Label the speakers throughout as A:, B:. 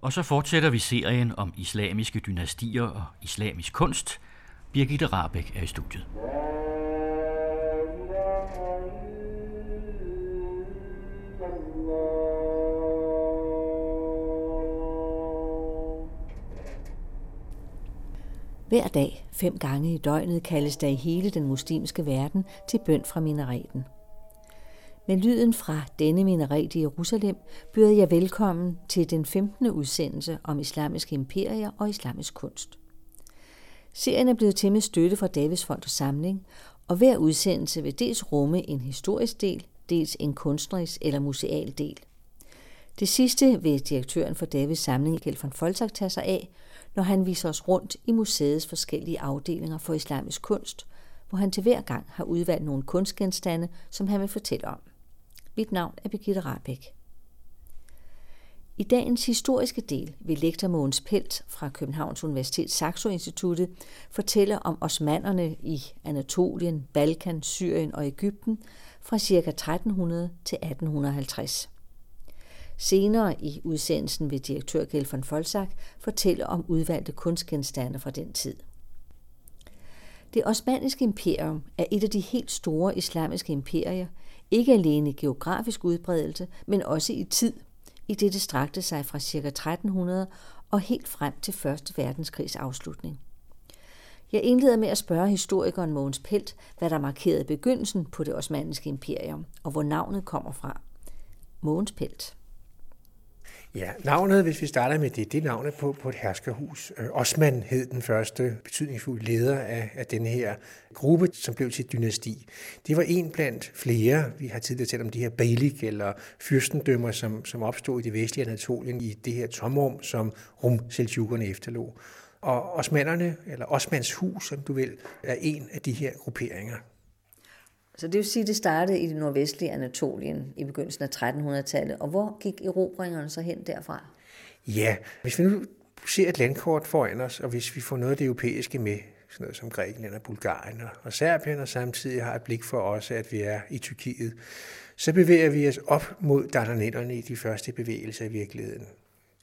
A: Og så fortsætter vi serien om islamiske dynastier og islamisk kunst. Birgitte Rabeck er i studiet.
B: Hver dag, fem gange i døgnet, kaldes der i hele den muslimske verden til bøn fra minareten. Med lyden fra denne minaret i Jerusalem byder jeg velkommen til den 15. udsendelse om islamiske imperier og islamisk kunst. Serien er blevet til med støtte fra Davids Fond og Samling, og hver udsendelse vil dels rumme en historisk del, dels en kunstnerisk eller museal del. Det sidste vil direktøren for Davids Samling, Kjeld von Foltak, tage sig af, når han viser os rundt i museets forskellige afdelinger for islamisk kunst, hvor han til hver gang har udvalgt nogle kunstgenstande, som han vil fortælle om. Mit navn er Birgitte Rabeck. I dagens historiske del vil lektor Mogens Pelt fra Københavns Universitet Saxo Instituttet fortælle om osmanderne i Anatolien, Balkan, Syrien og Ægypten fra ca. 1300 til 1850. Senere i udsendelsen vil direktør Kjeld von Folsak fortælle om udvalgte kunstgenstande fra den tid. Det osmanniske imperium er et af de helt store islamiske imperier, ikke alene i geografisk udbredelse, men også i tid, i det det strakte sig fra ca. 1300 og helt frem til Første Verdenskrigs afslutning. Jeg indleder med at spørge historikeren Mogens Pelt, hvad der markerede begyndelsen på det osmanniske imperium, og hvor navnet kommer fra. Mogens Pelt.
C: Ja, navnet, hvis vi starter med det, det er navnet på, på et herskerhus. Øh, Osman hed den første betydningsfulde leder af, af den her gruppe, som blev til et dynasti. Det var en blandt flere, vi har tidligere talt om de her beylik eller fyrstendømmer, som, som opstod i det vestlige Anatolien i det her tomrum, som rum efterlod. Og osmanderne, eller Osmans hus, som du vil, er en af de her grupperinger.
B: Så det vil sige, at det startede i det nordvestlige Anatolien i begyndelsen af 1300-tallet. Og hvor gik erobringerne så hen derfra?
C: Ja, hvis vi nu ser et landkort foran os, og hvis vi får noget af det europæiske med, sådan noget som Grækenland og Bulgarien og Serbien, og samtidig har et blik for os, at vi er i Tyrkiet, så bevæger vi os op mod Dardanellerne i de første bevægelser i virkeligheden.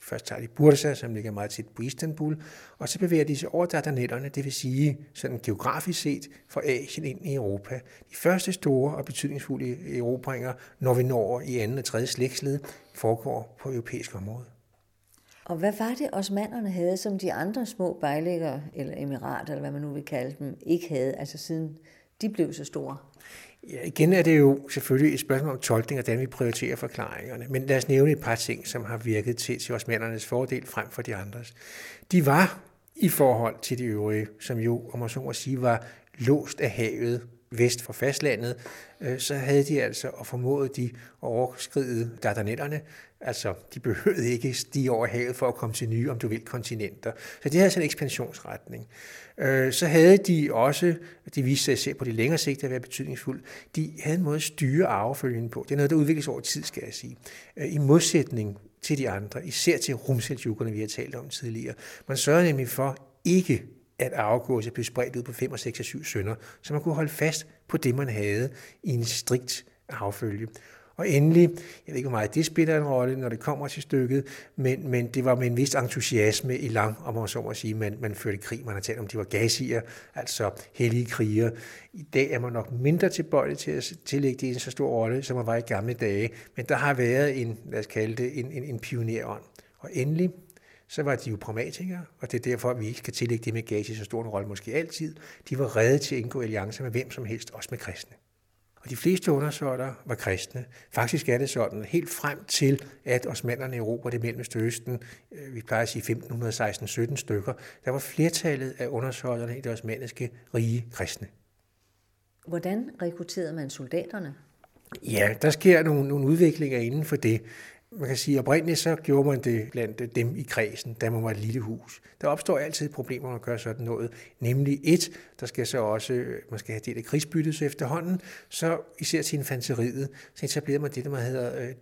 C: Først tager de Bursa, som ligger meget tæt på Istanbul, og så bevæger de sig over Dardanellerne, det vil sige sådan geografisk set fra Asien ind i Europa. De første store og betydningsfulde erobringer, når vi når i anden og tredje slægtsled, foregår på europæisk område.
B: Og hvad var det, osmanderne havde, som de andre små bejlægger, eller emirater, eller hvad man nu vil kalde dem, ikke havde, altså siden de blev så store?
C: Ja, igen er det jo selvfølgelig et spørgsmål om tolkning, og hvordan vi prioriterer forklaringerne. Men lad os nævne et par ting, som har virket til, til osmandernes fordel frem for de andres. De var i forhold til de øvrige, som jo, om man så må sige, var låst af havet vest for fastlandet, øh, så havde de altså, og formåede de at overskride Dardanellerne, altså de behøvede ikke stige over havet for at komme til nye, om du vil, kontinenter. Så det havde altså en ekspansionsretning. Øh, så havde de også, det viste sig at se på det længere sigt at være betydningsfuldt, de havde en måde at styre arvefølgen på. Det er noget, der udvikles over tid, skal jeg sige. Øh, I modsætning til de andre, især til rumseljukkerne, vi har talt om tidligere. Man sørgede nemlig for ikke at arvegodset blev spredt ud på 5 og 6 og 7 sønder, så man kunne holde fast på det, man havde i en strikt arvefølge. Og endelig, jeg ved ikke, hvor meget det spiller en rolle, når det kommer til stykket, men, men det var med en vis entusiasme i lang, om man så må sige, man, man førte krig. Man har talt om, de var gazier, altså hellige krigere. I dag er man nok mindre tilbøjelig til at tillægge det en så stor rolle, som man var i gamle dage, men der har været en, lad os kalde det, en, en, en pionerånd. Og endelig, så var de jo pragmatikere, og det er derfor, at vi ikke skal tillægge det med Gazi så stor en rolle, måske altid. De var redde til at indgå alliancer med hvem som helst, også med kristne. Og de fleste undersåtter var kristne. Faktisk er det sådan, helt frem til, at osmanderne Europa det mellemste østen, øh, vi plejer at sige 1516-17 stykker, der var flertallet af undersåtterne i det osmanniske rige kristne.
B: Hvordan rekrutterede man soldaterne?
C: Ja, der sker nogle, nogle udviklinger inden for det man kan sige, oprindeligt så gjorde man det blandt dem i kredsen, da man var et lille hus. Der opstår altid problemer, når man gør sådan noget. Nemlig et, der skal så også, øh, man skal have det af krigsbyttet, så efterhånden, så især til infanteriet, så etablerer man det, der man hedder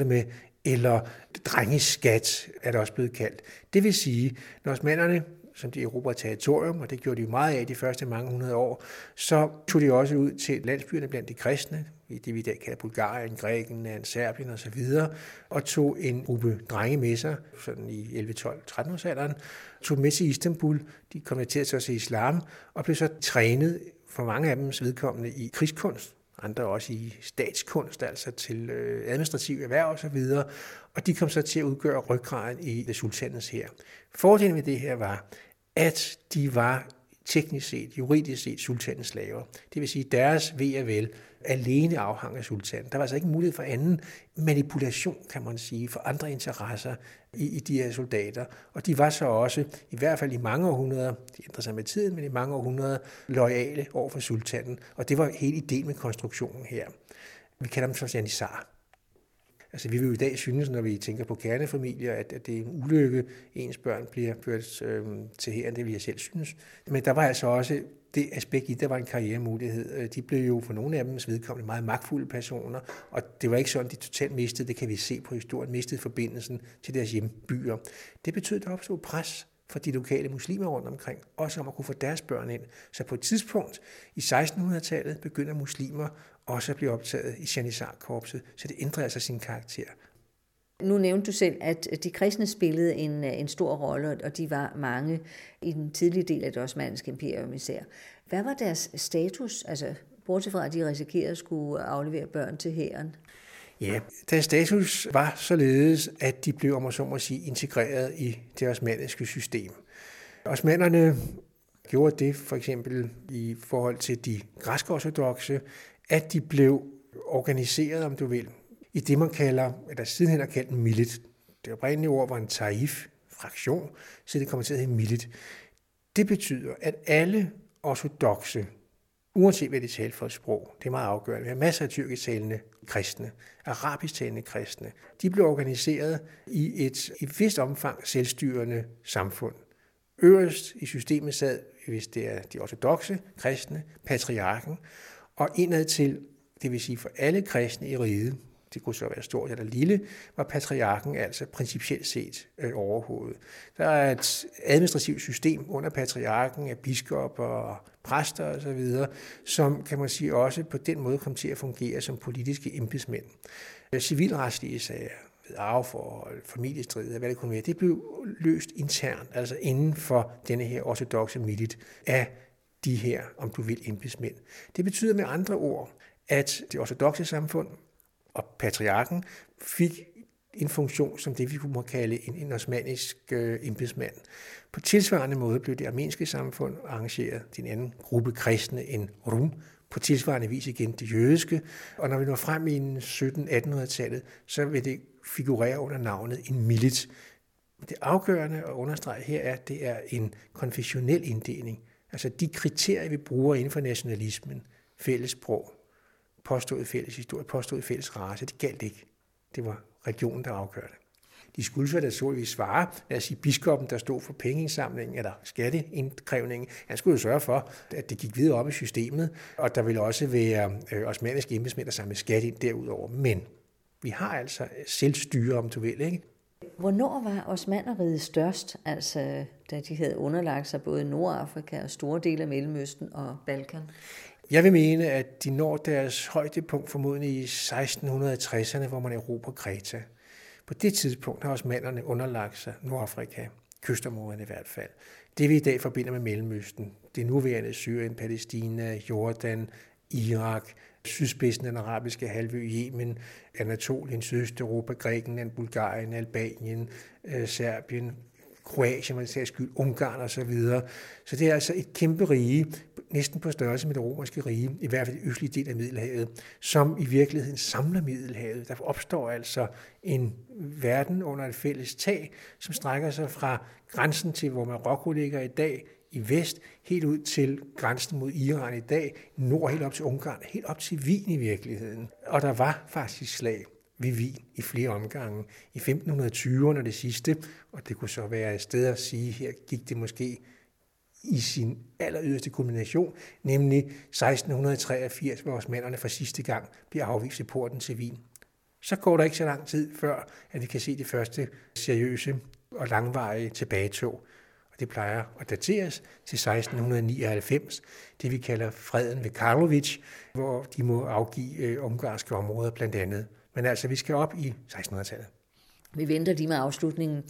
C: øh, med eller drengeskat, er det også blevet kaldt. Det vil sige, når osmanderne som de erobrede territorium, og det gjorde de jo meget af de første mange hundrede år, så tog de også ud til landsbyerne blandt de kristne, i det vi i dag kalder Bulgarien, Grækenland, Serbien osv., og tog en gruppe drenge med sig, sådan i 11, 12, 13 års alderen, tog med til Istanbul, de konverterede sig til islam, og blev så trænet for mange af dem vedkommende i krigskunst, andre også i statskunst, altså til øh, administrativ erhverv osv., og de kom så til at udgøre ryggraden i sultanens her. Fordelen ved det her var, at de var teknisk set, juridisk set, sultanens slaver. Det vil sige, deres ved og vel alene afhang af sultanen. Der var altså ikke mulighed for anden manipulation, kan man sige, for andre interesser i, i de her soldater. Og de var så også, i hvert fald i mange århundreder, de ændrede sig med tiden, men i mange århundreder, lojale over for sultanen. Og det var hele ideen med konstruktionen her. Vi kalder dem så janissar. Altså, vi vil jo i dag synes, når vi tænker på kernefamilier, at, at det er en ulykke, ens børn bliver ført øh, til her, end det vi selv synes. Men der var altså også det aspekt i, der var en karrieremulighed. Øh, de blev jo for nogle af dem vedkommende meget magtfulde personer, og det var ikke sådan, de totalt mistede, det kan vi se på historien, mistede forbindelsen til deres hjembyer. Det betød, at der opstod pres for de lokale muslimer rundt omkring, også om at kunne få deres børn ind. Så på et tidspunkt i 1600-tallet begynder muslimer også blive optaget i Janissar-korpset, så det ændrer altså sin karakter.
B: Nu nævnte du selv, at de kristne spillede en, en stor rolle, og de var mange i den tidlige del af det osmanniske imperium især. Hvad var deres status, altså bortset fra, at de risikerede at skulle aflevere børn til hæren?
C: Ja, deres status var således, at de blev, om man så må sige, integreret i det osmanniske system. Osmannerne gjorde det for eksempel i forhold til de græsk-ortodoxe, at de blev organiseret, om du vil, i det, man kalder, eller sidenhen har kaldt millet. Det oprindelige ord var en taif, fraktion, så det kommer til at hedde millet. Det betyder, at alle ortodoxe, uanset hvad de taler for et sprog, det er meget afgørende. Vi har masser af tyrkisk talende kristne, arabisk talende kristne. De blev organiseret i et i et vist omfang selvstyrende samfund. Øverst i systemet sad, hvis det er de ortodoxe kristne, patriarken, og indad til, det vil sige for alle kristne i riget, det kunne så være stort eller lille, var patriarken altså principielt set øh, overhovedet. Der er et administrativt system under patriarken af biskopper og præster osv., som kan man sige også på den måde kom til at fungere som politiske embedsmænd. Øh, civilretslige sager, arveforhold, familiestrid, hvad det kunne være, det blev løst internt, altså inden for denne her ortodoxe milit af de her, om du vil, embedsmænd. Det betyder med andre ord, at det ortodoxe samfund og patriarken fik en funktion som det, vi kunne kalde en, en osmanisk øh, embedsmand. På tilsvarende måde blev det armenske samfund arrangeret til en anden gruppe kristne end Rum, på tilsvarende vis igen det jødiske, og når vi når frem i 1700-1800-tallet, så vil det figurere under navnet en milit. Det afgørende at understrege her er, at det er en konfessionel inddeling. Altså de kriterier, vi bruger inden for nationalismen, fælles sprog, påstået fælles historie, påstået fælles race, det galt ikke. Det var regionen, der afgørte det. De skulle så naturligvis svare, lad os sige, biskoppen, der stod for pengeindsamlingen eller skatteindkrævningen, han skulle jo sørge for, at det gik videre op i systemet, og der ville også være øh, osmaniske embedsmænd, der samlede skat ind derudover. Men vi har altså selvstyre, om du vil, ikke?
B: Hvornår var osmanderiet størst, altså da de havde underlagt sig både Nordafrika og store dele af Mellemøsten og Balkan?
C: Jeg vil mene, at de når deres højdepunkt formodentlig i 1660'erne, hvor man erobrer Kreta. På det tidspunkt har osmanderne underlagt sig Nordafrika, kystområderne i hvert fald. Det vi i dag forbinder med Mellemøsten, det nuværende Syrien, Palæstina, Jordan, Irak, sydspidsen af den arabiske halvø, Yemen, Anatolien, Sydøsteuropa, Grækenland, Bulgarien, Albanien, øh, Serbien, Kroatien, man sags skyld, Ungarn og så videre. Så det er altså et kæmpe rige, næsten på størrelse med det romerske rige, i hvert fald i østlige del af Middelhavet, som i virkeligheden samler Middelhavet. Der opstår altså en verden under et fælles tag, som strækker sig fra grænsen til, hvor Marokko ligger i dag, i vest, helt ud til grænsen mod Iran i dag, nord helt op til Ungarn, helt op til Wien i virkeligheden. Og der var faktisk slag ved Wien i flere omgange. I 1520'erne det sidste, og det kunne så være et sted at sige, her gik det måske i sin aller yderste kulmination, nemlig 1683, hvor osmanderne for sidste gang bliver afvist i porten til Wien. Så går der ikke så lang tid før, at vi kan se det første seriøse og langvarige tilbagetog det plejer at dateres til 1699, det vi kalder freden ved Karlovic, hvor de må afgive øh, ungarske områder blandt andet. Men altså, vi skal op i 1600-tallet.
B: Vi venter lige med afslutningen.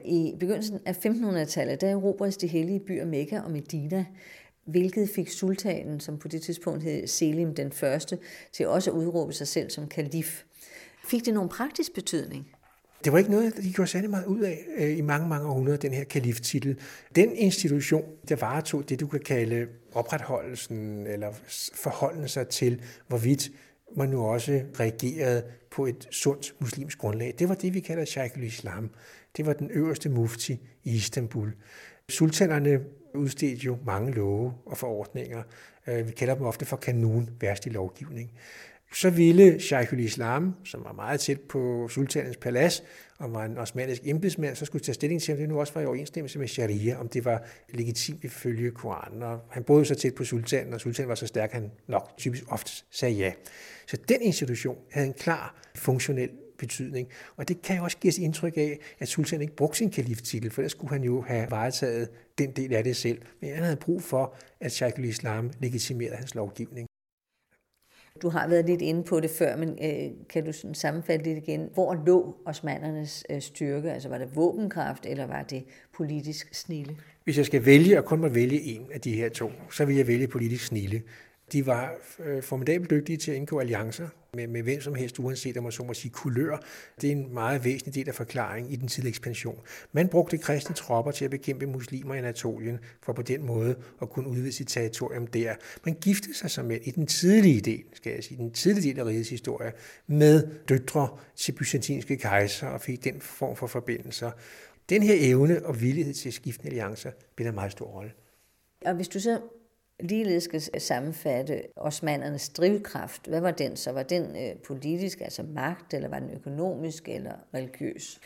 B: I begyndelsen af 1500-tallet, der erobres de hellige byer Mekka og Medina, hvilket fik sultanen, som på det tidspunkt hed Selim den første, til også at udråbe sig selv som kalif. Fik det nogen praktisk betydning?
C: Det var ikke noget, de gjorde særlig meget ud af øh, i mange, mange århundreder, den her kaliftitel. Den institution, der varetog det, du kan kalde opretholdelsen eller forholden sig til, hvorvidt man nu også reagerede på et sundt muslimsk grundlag. Det var det, vi kalder Sheikh al-Islam. Det var den øverste mufti i Istanbul. Sultanerne udstedte jo mange love og forordninger. Øh, vi kalder dem ofte for kanon, værste lovgivning. Så ville Sheikh islam som var meget tæt på sultanens palads, og var en osmanisk embedsmand, så skulle tage stilling til, om det nu også var i overensstemmelse med sharia, om det var legitimt ifølge Koranen. Og han boede så tæt på sultanen, og sultanen var så stærk, at han nok typisk ofte sagde ja. Så den institution havde en klar funktionel betydning. Og det kan jo også give os indtryk af, at sultanen ikke brugte sin kaliftitel, for der skulle han jo have varetaget den del af det selv. Men han havde brug for, at Sheikh islam legitimerede hans lovgivning.
B: Du har været lidt inde på det før, men øh, kan du sådan sammenfatte lidt igen? Hvor lå osmandernes øh, styrke? Altså var det våbenkraft, eller var det politisk snille?
C: Hvis jeg skal vælge, og kun må vælge en af de her to, så vil jeg vælge politisk snille. De var øh, formidabelt dygtige til at indgå alliancer med, med hvem som helst, uanset om man så må sige kulør. Det er en meget væsentlig del af forklaringen i den tidlige ekspansion. Man brugte kristne tropper til at bekæmpe muslimer i Anatolien, for på den måde at kunne udvide sit territorium der. Man giftede sig som i den tidlige del, skal jeg sige, den tidlige del af rigets historie, med døtre til byzantinske kejser og fik den form for forbindelser. Den her evne og villighed til at skifte alliancer spiller en meget stor rolle.
B: Og hvis du så ligeledes skal sammenfatte osmandernes drivkraft. Hvad var den så? Var den øh, politisk, altså magt, eller var den økonomisk eller religiøs?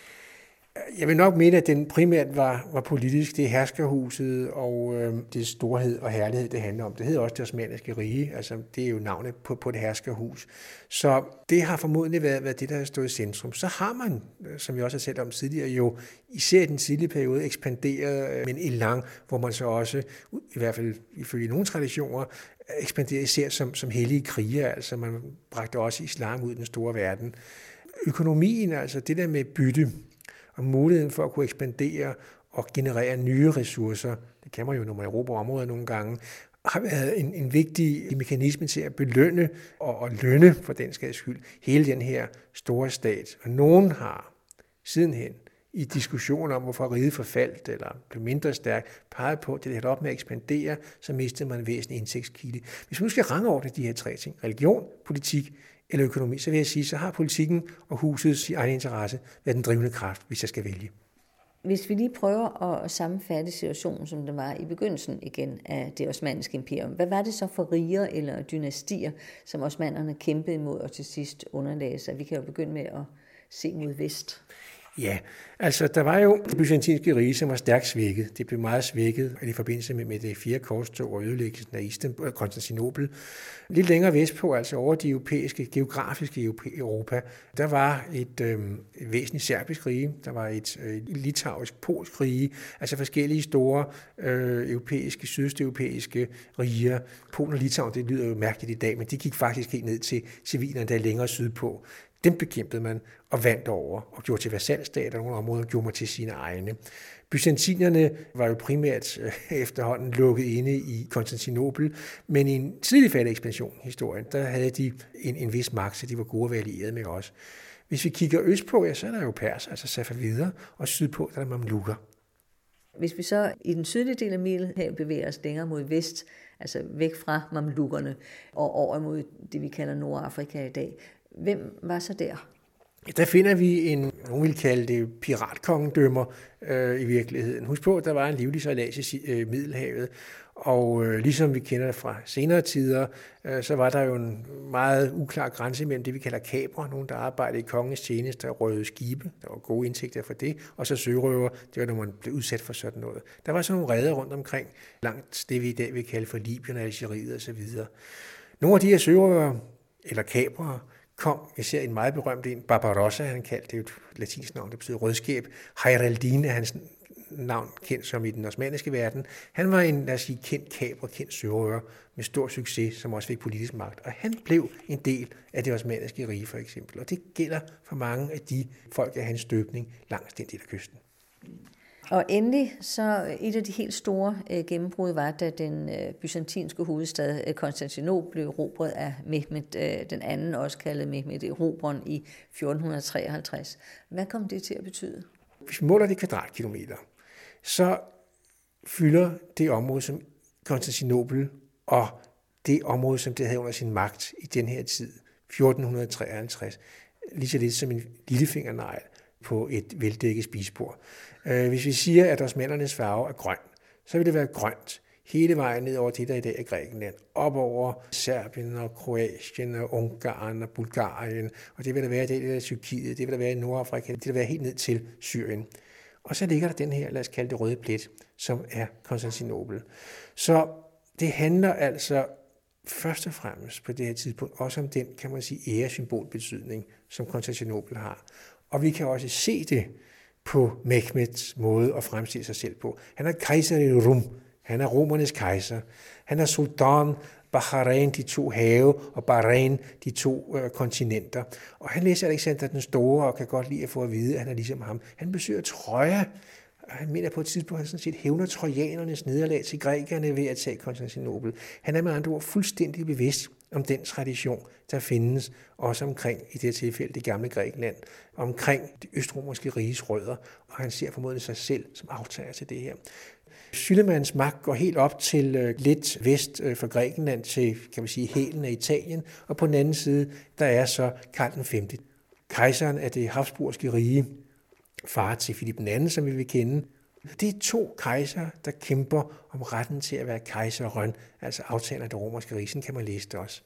C: Jeg vil nok mene, at den primært var, var politisk. Det er herskerhuset og øh, det storhed og herlighed, det handler om. Det hedder også det osmaniske rige. Altså, det er jo navnet på, på et herskerhus. Så det har formodentlig været, været det, der har stået i centrum. Så har man, øh, som vi også har set om tidligere, jo især i den tidlige periode ekspanderet øh, med en elan, hvor man så også, i hvert fald ifølge nogle traditioner, ekspanderede især som, som hellige kriger. Altså man bragte også islam ud i den store verden. Økonomien, altså det der med bytte, og muligheden for at kunne ekspandere og generere nye ressourcer, det kan man jo, når man erobrer områder nogle gange, har været en, en vigtig mekanisme til at belønne og, og lønne for den skads skyld hele den her store stat. Og nogen har sidenhen i diskussioner om, hvorfor riget forfaldt eller blev mindre stærkt, peget på, at det holdt op med at ekspandere, så mistede man en væsentlig indtægtskilde. Hvis man nu skal rangordne de her tre ting, religion, politik eller økonomi, så vil jeg sige, så har politikken og husets egen interesse været den drivende kraft, hvis jeg skal vælge.
B: Hvis vi lige prøver at sammenfatte situationen, som den var i begyndelsen igen af det osmanniske imperium, hvad var det så for riger eller dynastier, som osmanderne kæmpede imod og til sidst underlagde sig? Vi kan jo begynde med at se mod vest.
C: Ja, altså der var jo det byzantinske rige, som var stærkt svækket. Det blev meget svækket i forbindelse med, med det fire korstog og ødelæggelsen af Istanbul, øh, Konstantinopel. Lidt længere vestpå, altså over de europæiske, geografiske Europa, der var et, øh, væsentligt serbisk rige, der var et øh, litauisk-polsk rige, altså forskellige store øh, europæiske, sydøsteuropæiske riger. Polen og Litauen, det lyder jo mærkeligt i dag, men de gik faktisk helt ned til civilerne, der længere sydpå. Dem bekæmpede man og vandt over og gjorde til vassalstater, nogle områder gjorde man til sine egne. Byzantinerne var jo primært øh, efterhånden lukket inde i Konstantinopel, men i en tidlig fald ekspansion historien, der havde de en, en vis magt, så de var gode at være allieret med os. Hvis vi kigger østpå, ja, så er der jo pers, altså Safavider, og sydpå der er mamlukker.
B: Hvis vi så i den sydlige del af Middelhavet bevæger os længere mod vest, altså væk fra mamlukkerne og over mod det, vi kalder Nordafrika i dag, Hvem var så der?
C: Der finder vi en, nogen vil kalde det piratkongedømmer øh, i virkeligheden. Husk på, at der var en livlig sejlads i øh, Middelhavet, og øh, ligesom vi kender det fra senere tider, øh, så var der jo en meget uklar grænse mellem det, vi kalder kabre, nogen der arbejdede i kongens tjeneste og røde skibe, der var gode indsigter for det, og så sørøver, det var, når man blev udsat for sådan noget. Der var sådan nogle redder rundt omkring, langt det vi i dag vil kalde for Libyen, Algeriet osv. Nogle af de her sørøver, eller kabrere, kom især en meget berømt en, Barbarossa, han kaldte det et latinsk navn, det betyder rødskæb. Heraldine er hans navn kendt som i den osmaniske verden. Han var en, lad os sige, kendt kaber, kendt sørøver med stor succes, som også fik politisk magt. Og han blev en del af det osmaniske rige, for eksempel. Og det gælder for mange af de folk af hans støbning langs den del af kysten.
B: Og endelig så øh, et af de helt store øh, gennembrud var, da den øh, byzantinske hovedstad øh, Konstantinopel blev erobret af Mehmed øh, den anden, også kaldet Mehmed Erobron i 1453. Hvad kom det til at betyde?
C: Hvis vi måler det kvadratkilometer, så fylder det område, som Konstantinopel og det område, som det havde under sin magt i den her tid, 1453, lige så lidt som en lillefingernegl på et veldækket spisbord. Øh, hvis vi siger, at osmandernes farve er grøn, så vil det være grønt hele vejen ned over det, der i dag er Grækenland, op over Serbien og Kroatien og Ungarn og Bulgarien, og det vil der være i det der Tyrkiet, det vil der være i Nordafrika, det vil der være helt ned til Syrien. Og så ligger der den her, lad os kalde det røde plet, som er Konstantinopel. Så det handler altså først og fremmest på det her tidspunkt også om den, kan man sige, æresymbolbetydning, som Konstantinopel har. Og vi kan også se det på Mehmeds måde at fremstille sig selv på. Han er kejser i Rum. Han er romernes kejser. Han er sultan Bahrain, de to have, og Bahrain, de to øh, kontinenter. Og han læser Alexander den Store og kan godt lide at få at vide, at han er ligesom ham. Han besøger Troja, og han mener på et tidspunkt, at han sådan set hævner trojanernes nederlag til grækerne ved at tage Konstantinopel. Han er med andre ord fuldstændig bevidst om den tradition, der findes også omkring, i det her tilfælde, det gamle Grækenland, omkring det østromerske riges rødder, og han ser formodentlig sig selv som aftager til det her. Sylemans magt går helt op til øh, lidt vest øh, for Grækenland, til kan man sige, hælen af Italien, og på den anden side, der er så Karl den 5. Kejseren af det Habsburgske rige, far til Filip II, som vi vil kende. Det er to kejser, der kæmper om retten til at være kejserrøn, altså aftaler af det romerske rige. Kan man læse det også.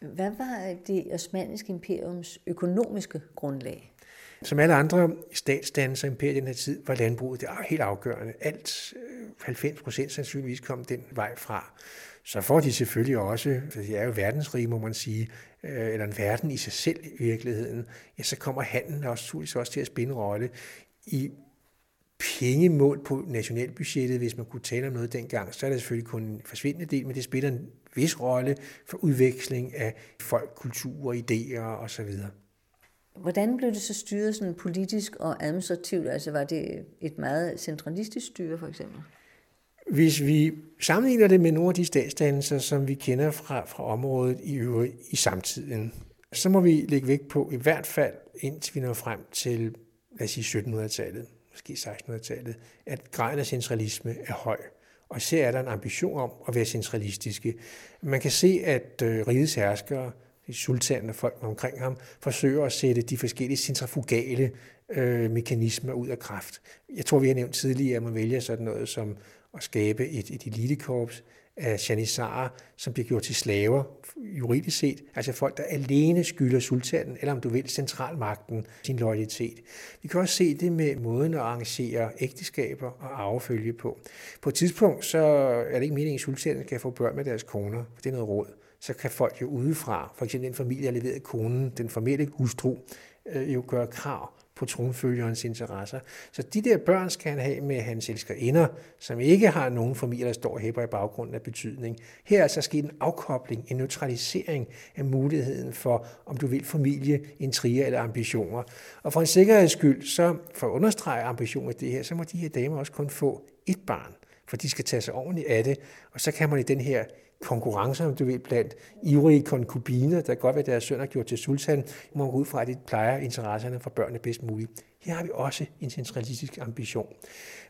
B: Hvad var det osmaniske imperiums økonomiske grundlag?
C: Som alle andre statsdannelser og imperier i den her tid, var landbruget det helt afgørende. Alt 90 øh, procent sandsynligvis kom den vej fra. Så får de selvfølgelig også, for det er jo verdensrige, må man sige, øh, eller en verden i sig selv i virkeligheden, ja, så kommer handlen også, også til at spille en rolle i pengemål på nationalbudgettet, hvis man kunne tale om noget dengang, så er det selvfølgelig kun en forsvindende del, men det spiller en vis rolle for udveksling af folk, kulturer, idéer osv.
B: Hvordan blev det så styret sådan politisk og administrativt? Altså var det et meget centralistisk styre for eksempel?
C: Hvis vi sammenligner det med nogle af de statsdannelser, som vi kender fra, fra området i øvrigt i samtiden, så må vi lægge vægt på i hvert fald, indtil vi når frem til lad os sige 1700-tallet, måske 1600-tallet, at graden af centralisme er høj. Og især er der en ambition om at være centralistiske. Man kan se, at øh, rigets herskere, de sultanen og folk omkring ham, forsøger at sætte de forskellige centrifugale øh, mekanismer ud af kraft. Jeg tror, vi har nævnt tidligere, at man vælger sådan noget som at skabe et, et elitekorps af janissarer, som bliver gjort til slaver, juridisk set. Altså folk, der alene skylder sultanen, eller om du vil, centralmagten, sin loyalitet. Vi kan også se det med måden at arrangere ægteskaber og arvefølge på. På et tidspunkt, så er det ikke meningen, at sultanen kan få børn med deres koner, for det er noget råd. Så kan folk jo udefra, for eksempel den familie, der leveret konen, den formelle hustru, øh, jo gøre krav på tronfølgerens interesser. Så de der børn skal han have med hans elskerinder, som ikke har nogen familie, der står og hæber i baggrunden af betydning. Her er altså sket en afkobling, en neutralisering af muligheden for, om du vil, familie, intriger eller ambitioner. Og for en sikkerheds skyld, så for at understrege ambitioner det her, så må de her damer også kun få et barn, for de skal tage sig ordentligt af det, og så kan man i den her konkurrencer, om du vil, blandt ivrige konkubiner, der godt ved deres søn har gjort til sultan, må man gå ud fra, at de plejer interesserne for børnene bedst muligt. Her har vi også en centralistisk ambition.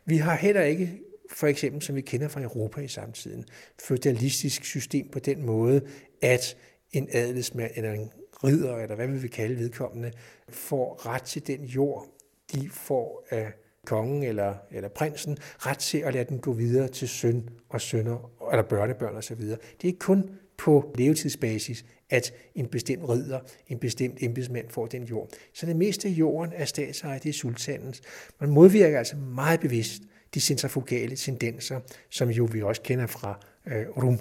C: Vi har heller ikke, for eksempel som vi kender fra Europa i samtiden, feudalistisk system på den måde, at en adelsmand eller en ridder, eller hvad vi vil kalde vedkommende, får ret til den jord, de får af kongen eller, eller prinsen ret til at lade den gå videre til søn og sønner, eller børnebørn osv. Det er kun på levetidsbasis, at en bestemt ridder, en bestemt embedsmand får den jord. Så det meste af jorden er statseje, det er sultanens. Man modvirker altså meget bevidst de centrifugale tendenser, som jo vi også kender fra øh, rum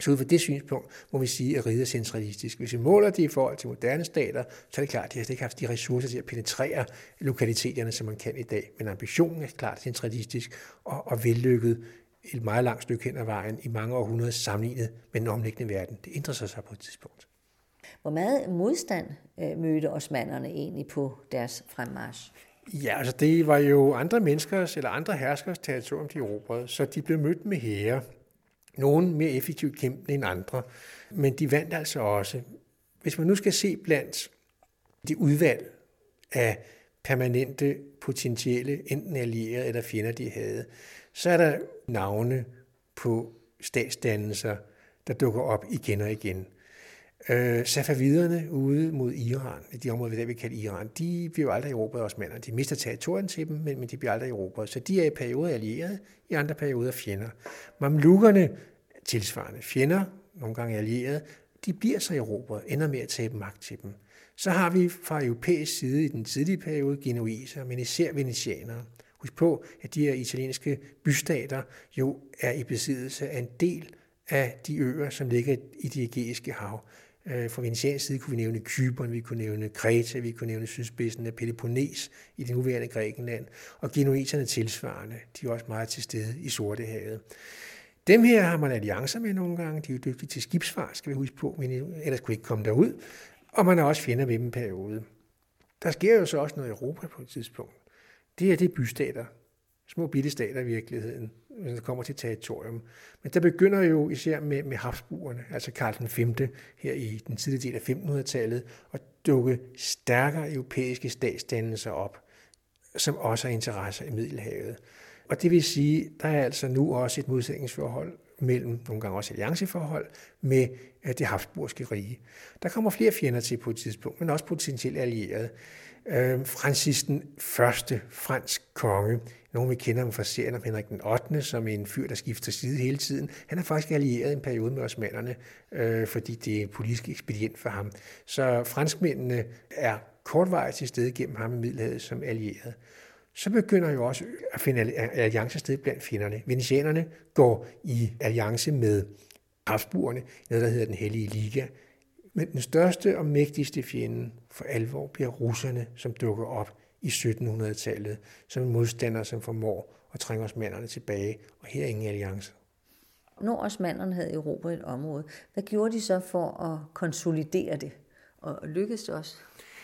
C: så ud fra det synspunkt må vi sige, at riget er centralistisk. Hvis vi måler det i forhold til moderne stater, så er det klart, at de har ikke haft de ressourcer til at penetrere lokaliteterne, som man kan i dag. Men ambitionen er klart centralistisk og, og vellykket et meget langt stykke hen ad vejen i mange århundreder sammenlignet med den omliggende verden. Det ændrer sig så på et tidspunkt.
B: Hvor meget modstand øh, mødte osmanderne egentlig på deres fremmarsch?
C: Ja, altså det var jo andre menneskers eller andre herskers territorium, de erobrede, så de blev mødt med hære. Nogle mere effektivt kæmpende end andre, men de vandt altså også. Hvis man nu skal se blandt de udvalg af permanente potentielle, enten allierede eller fjender, de havde, så er der navne på statsdannelser, der dukker op igen og igen. Øh, Safaviderne ude mod Iran, de områder, der vi kalder Iran, de bliver jo aldrig erobret af osmanderne. De mister territorien til dem, men, men de bliver aldrig erobret. Så de er i perioder allierede, i andre perioder fjender. Mamlukkerne, tilsvarende fjender, nogle gange allierede, de bliver så erobret, ender med at tabe magt til dem. Så har vi fra europæisk side i den tidlige periode genuiser, men især venetianere. Husk på, at de her italienske bystater jo er i besiddelse af en del af de øer, som ligger i det ægæiske hav. Øh, fra venetiansk side kunne vi nævne Kypern, vi kunne nævne Kreta, vi kunne nævne sydspidsen af Peloponnes i det nuværende Grækenland, og genuiterne tilsvarende, de er også meget til stede i Sortehavet. Dem her har man alliancer med nogle gange, de er jo dygtige til skibsfart, skal vi huske på, men ellers kunne ikke komme derud, og man er også fjender med dem en periode. Der sker jo så også noget i Europa på et tidspunkt. Det er det bystater, små bitte stater i virkeligheden, når det kommer til territorium. Men der begynder jo især med, med Habsburgerne, altså Karl den 5. her i den tidlige del af 1500-tallet, at dukke stærkere europæiske statsdannelser op, som også har interesser i Middelhavet. Og det vil sige, der er altså nu også et modsætningsforhold mellem, nogle gange også allianceforhold, med øh, det Habsburgske rige. Der kommer flere fjender til på et tidspunkt, men også potentielt allierede. Øh, Francis den første fransk konge, nogle vi kender ham fra serien om Henrik den 8., som en fyr, der skifter side hele tiden. Han er faktisk allieret en periode med osmanderne, øh, fordi det er en politisk ekspedient for ham. Så franskmændene er kortvarigt til stede gennem ham i Middelhavet som allieret. Så begynder jo også at finde alliancer sted blandt fjenderne. Venetianerne går i alliance med Habsburgerne, noget der hedder den hellige liga, men den største og mægtigste fjende for alvor bliver russerne, som dukker op i 1700-tallet som en modstander, som formår at trænge osmanderne tilbage, og her er ingen alliance.
B: Når osmanderne havde erobret et område, hvad gjorde de så for at konsolidere det? Og lykkedes det også?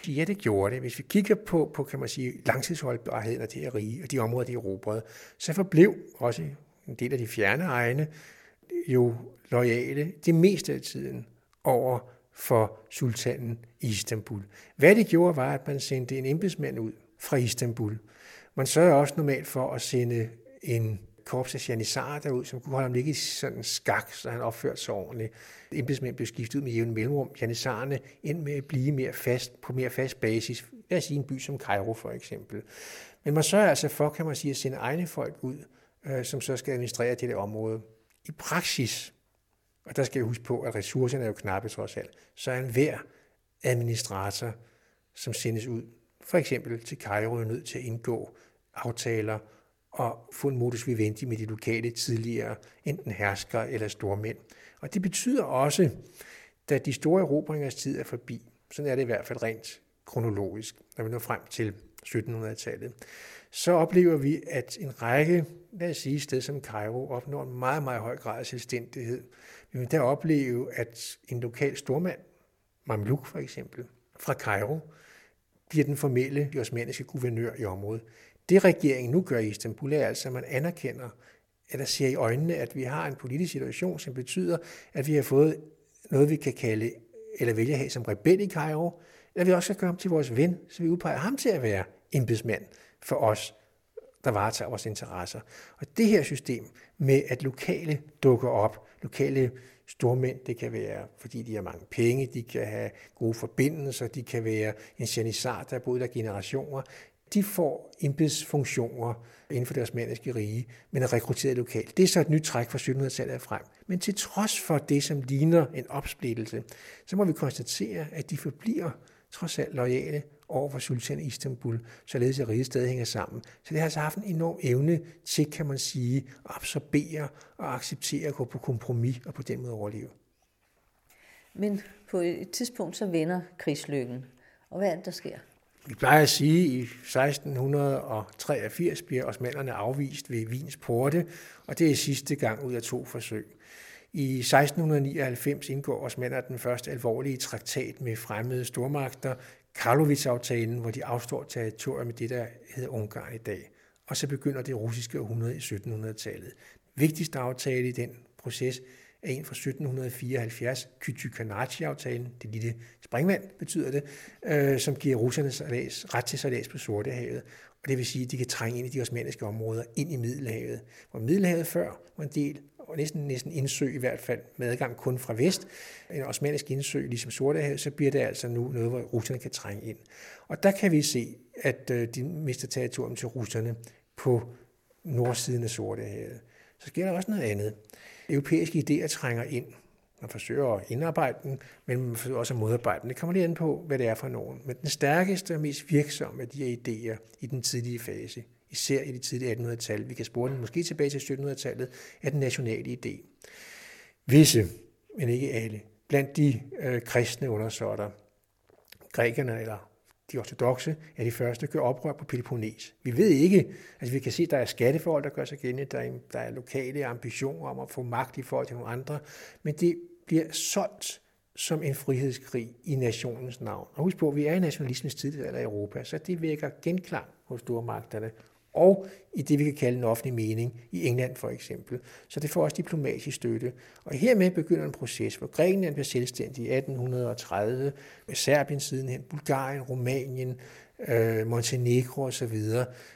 C: Ja, det gjorde det. Hvis vi kigger på, på kan man sige, langtidsholdbarheden af det her rige, og de områder, de erobrede, så forblev også en del af de fjerne egne jo lojale det meste af tiden over for sultanen i Istanbul. Hvad det gjorde, var, at man sendte en embedsmand ud fra Istanbul. Man sørger også normalt for at sende en korps af janissarer derud, som kunne holde ham ligge i sådan en skak, så han opførte sig ordentligt. Embedsmænd blev skiftet ud med jævn mellemrum. Janissarerne ind med at blive mere fast, på mere fast basis. Lad os sige en by som Cairo for eksempel. Men man sørger altså for, kan man sige, at sende egne folk ud, øh, som så skal administrere det der område. I praksis og der skal jeg huske på, at ressourcerne er jo knappe trods alt, så er enhver administrator, som sendes ud, for eksempel til Cairo, er nødt til at indgå aftaler og få en modus vivendi med de lokale tidligere, enten herskere eller stormænd. Og det betyder også, da de store erobringers tid er forbi, sådan er det i hvert fald rent kronologisk, når vi når frem til 1700-tallet, så oplever vi, at en række, lad os sige, sted som Cairo opnår en meget, meget høj grad af selvstændighed. Vi vil der opleve, at en lokal stormand, Mamluk for eksempel, fra Cairo, bliver den formelle osmaniske guvernør i området. Det regeringen nu gør i Istanbul er altså, at man anerkender, eller ser i øjnene, at vi har en politisk situation, som betyder, at vi har fået noget, vi kan kalde, eller vælge at have som rebel i Cairo, eller vi også skal gøre ham til vores ven, så vi udpeger ham til at være embedsmand for os, der varetager vores interesser. Og det her system med, at lokale dukker op, lokale stormænd, det kan være, fordi de har mange penge, de kan have gode forbindelser, de kan være en janissar, der har boet der generationer, de får embedsfunktioner inden for deres mandiske rige, men er rekrutteret lokalt. Det er så et nyt træk fra 1700-tallet frem. Men til trods for det, som ligner en opsplittelse, så må vi konstatere, at de forbliver trods alt lojale over for sultan i Istanbul, således at riget stadig hænger sammen. Så det har altså haft en enorm evne til, kan man sige, at absorbere og acceptere at gå på kompromis og på den måde overleve.
B: Men på et tidspunkt så vender krigslykken. Og hvad er det, der sker?
C: Vi plejer at sige, at i 1683 bliver osmanderne afvist ved Wiens porte, og det er sidste gang ud af to forsøg. I 1699 indgår osmanderne den første alvorlige traktat med fremmede stormagter, Karlovits-aftalen, hvor de afstår territorier med det, der hedder Ungarn i dag. Og så begynder det russiske århundrede i 1700-tallet. Vigtigste aftale i den proces er en fra 1774, Kytykanachi-aftalen, det lille springvand betyder det, øh, som giver russerne salas, ret til salas på Sortehavet. Og det vil sige, at de kan trænge ind i de osmaniske områder, ind i Middelhavet. Hvor Middelhavet før var en del, og næsten, næsten indsø i hvert fald, med adgang kun fra vest, en osmanisk indsø, ligesom Sortehavet, så bliver det altså nu noget, hvor russerne kan trænge ind. Og der kan vi se, at øh, de mister territorium til russerne på nordsiden af Sortehavet. Så sker der også noget andet europæiske idéer trænger ind. Man forsøger at indarbejde dem, men man forsøger også at modarbejde dem. Det kommer lige an på, hvad det er for nogen. Men den stærkeste og mest virksomme af de her idéer i den tidlige fase, især i det tidlige 1800-tal, vi kan spore den måske tilbage til 1700-tallet, er den nationale idé. Visse, men ikke alle, blandt de øh, kristne undersåtter, grækerne eller de ortodoxe er de første, der gør oprør på Peloponnes. Vi ved ikke, altså vi kan se, at der er skatteforhold, der gør sig gældende, der er, der er lokale ambitioner om at få magt i forhold til nogle andre, men det bliver solgt som en frihedskrig i nationens navn. Og husk på, at vi er i nationalismens tidligere i Europa, så det vækker genklang hos stormagterne og i det, vi kan kalde en offentlig mening, i England for eksempel. Så det får også diplomatisk støtte. Og hermed begynder en proces, hvor Grækenland bliver selvstændig i 1830, med Serbien sidenhen, Bulgarien, Rumænien, øh, Montenegro osv.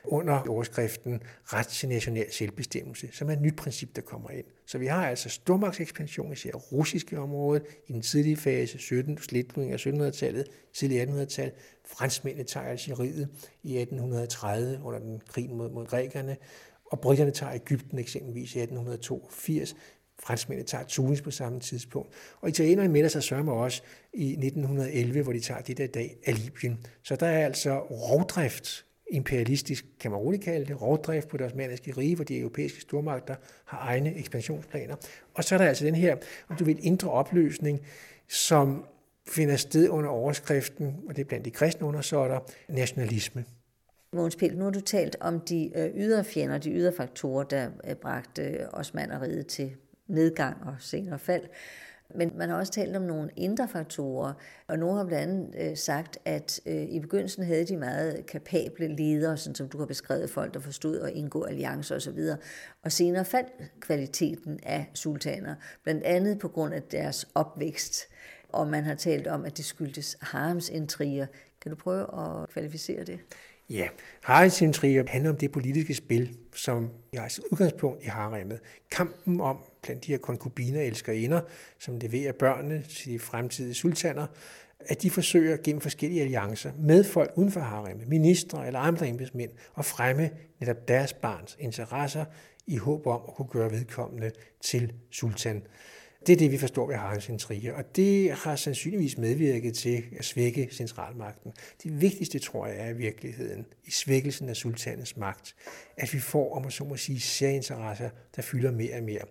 C: under overskriften ret til national selvbestemmelse, som er et nyt princip, der kommer ind. Så vi har altså stormagtsekspansion, især russiske område, i den tidlige fase, 17, slutningen af 1700-tallet, tidlig 1800-tal. Franskmændene tager Algeriet i 1830 under den krig mod, mod grækerne, og britterne tager Ægypten eksempelvis i 1882. Franskmændene tager Tunis på samme tidspunkt. Og italienerne melder sig sørme også i 1911, hvor de tager det der dag af Libyen. Så der er altså rovdrift, imperialistisk kan man roligt kalde det, rovdrift på deres osmaniske rige, hvor de europæiske stormagter har egne ekspansionsplaner. Og så er der altså den her, om du vil, indre opløsning, som finder sted under overskriften, og det er blandt de kristne undersåtter, nationalisme.
B: Mogens Pild, nu har du talt om de øh, ydre fjender, de ydre faktorer, der øh, bragte osmanderiet til nedgang og senere fald. Men man har også talt om nogle indre faktorer, og nogle har blandt andet øh, sagt, at øh, i begyndelsen havde de meget kapable ledere, sådan som du har beskrevet folk, der forstod at indgå alliancer osv. Og senere faldt kvaliteten af sultaner, blandt andet på grund af deres opvækst. Og man har talt om, at det skyldtes haremsintriger. Kan du prøve at kvalificere det?
C: Ja, haremsintriger handler om det politiske spil, som jeg sit udgangspunkt i haremmet. Kampen om blandt de her konkubiner elskerinder, som leverer børnene til de fremtidige sultaner, at de forsøger gennem forskellige alliancer med folk uden for haremmet, ministre eller andre embedsmænd, at fremme netop deres barns interesser i håb om at kunne gøre vedkommende til sultan. Det er det, vi forstår ved Harens intriger, og det har sandsynligvis medvirket til at svække centralmagten. Det vigtigste, tror jeg, er i virkeligheden, i svækkelsen af sultanens magt, at vi får, om man så må sige, særinteresser, der fylder mere og mere.